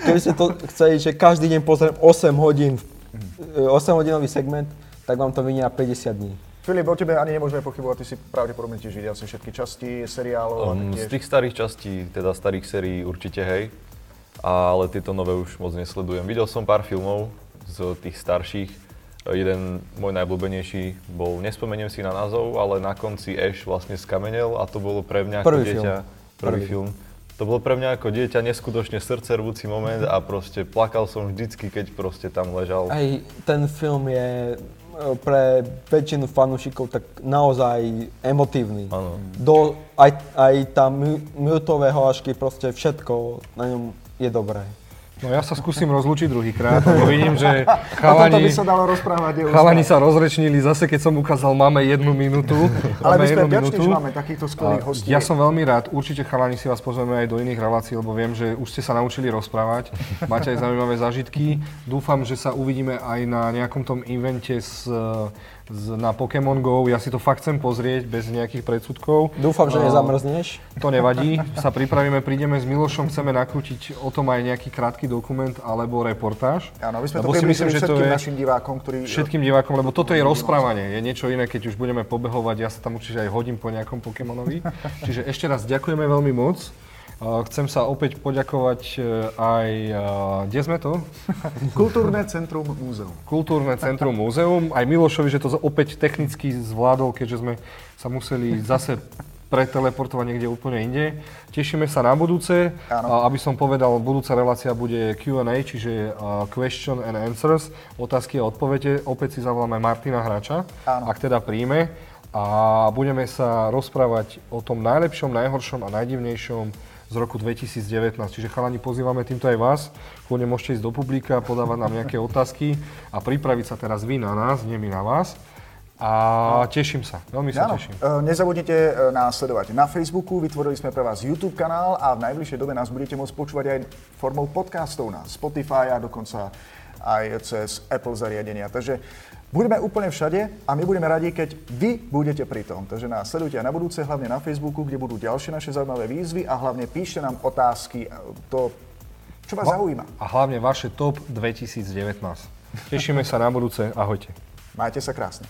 keby ste to chceli, že každý deň pozriem 8 hodín, 8 hodinový segment, tak vám to vynie na 50 dní. Filip, o tebe ani nemôžeme pochybovať, ty si pravdepodobne tiež videl si všetky časti seriálov. Um, z tých starých častí, teda starých sérií určite hej ale tieto nové už moc nesledujem. Videl som pár filmov z tých starších. Jeden môj najblúbenejší bol, nespomeniem si na názov, ale na konci Ash vlastne skamenel a to bolo pre mňa ako prvý dieťa, film. prvý film. To bolo pre mňa ako dieťa neskutočne srdcervúci moment a proste plakal som vždycky, keď proste tam ležal. Aj ten film je e, pre väčšinu fanúšikov tak naozaj emotívny. Áno. Do, aj, aj tam minútové hlášky, proste všetko na ňom je dobré. No ja sa skúsim rozlúčiť druhýkrát, lebo vidím, že chalani, by sa dalo rozprávať. Chalani sa rozrečnili zase, keď som ukázal, máme jednu minútu. Ale my sme vďační, že máme takýchto skvelých hostí. Ja som veľmi rád, určite chalani si vás pozveme aj do iných relácií, lebo viem, že už ste sa naučili rozprávať, máte aj zaujímavé zážitky. Dúfam, že sa uvidíme aj na nejakom tom invente s na Pokémon GO. Ja si to fakt chcem pozrieť bez nejakých predsudkov. Dúfam, že nezamrzneš. To nevadí. Sa pripravíme, prídeme s Milošom, chceme nakrútiť o tom aj nejaký krátky dokument alebo reportáž. Áno, my sme lebo to si myslím, že to je našim divákom, ktorí... Všetkým divákom, lebo toto je rozprávanie. Je niečo iné, keď už budeme pobehovať. Ja sa tam určite aj hodím po nejakom Pokémonovi. Čiže ešte raz ďakujeme veľmi moc. Chcem sa opäť poďakovať e, aj, e, kde sme to? Kultúrne centrum múzeum. Kultúrne centrum múzeum. Aj Milošovi, že to opäť technicky zvládol, keďže sme sa museli zase preteleportovať niekde úplne inde. Tešíme sa na budúce. Áno. Aby som povedal, budúca relácia bude Q&A, čiže e, question and answers, otázky a odpovede. Opäť si zavoláme Martina Hrača, Áno. ak teda príjme. A budeme sa rozprávať o tom najlepšom, najhoršom a najdivnejšom z roku 2019. Čiže chalani, pozývame týmto aj vás. Kľudne môžete ísť do publika, podávať nám nejaké otázky a pripraviť sa teraz vy na nás, nie my na vás. A teším sa, veľmi sa ano. teším. E, nezabudnite e, nás sledovať na Facebooku, vytvorili sme pre vás YouTube kanál a v najbližšej dobe nás budete môcť počúvať aj formou podcastov na Spotify a dokonca aj cez Apple zariadenia. Takže Budeme úplne všade a my budeme radi, keď vy budete pri tom. Takže nás sledujte aj na budúce, hlavne na Facebooku, kde budú ďalšie naše zaujímavé výzvy a hlavne píšte nám otázky, to, čo vás zaujíma. A hlavne vaše top 2019. Tešíme sa na budúce. Ahojte. Majte sa krásne.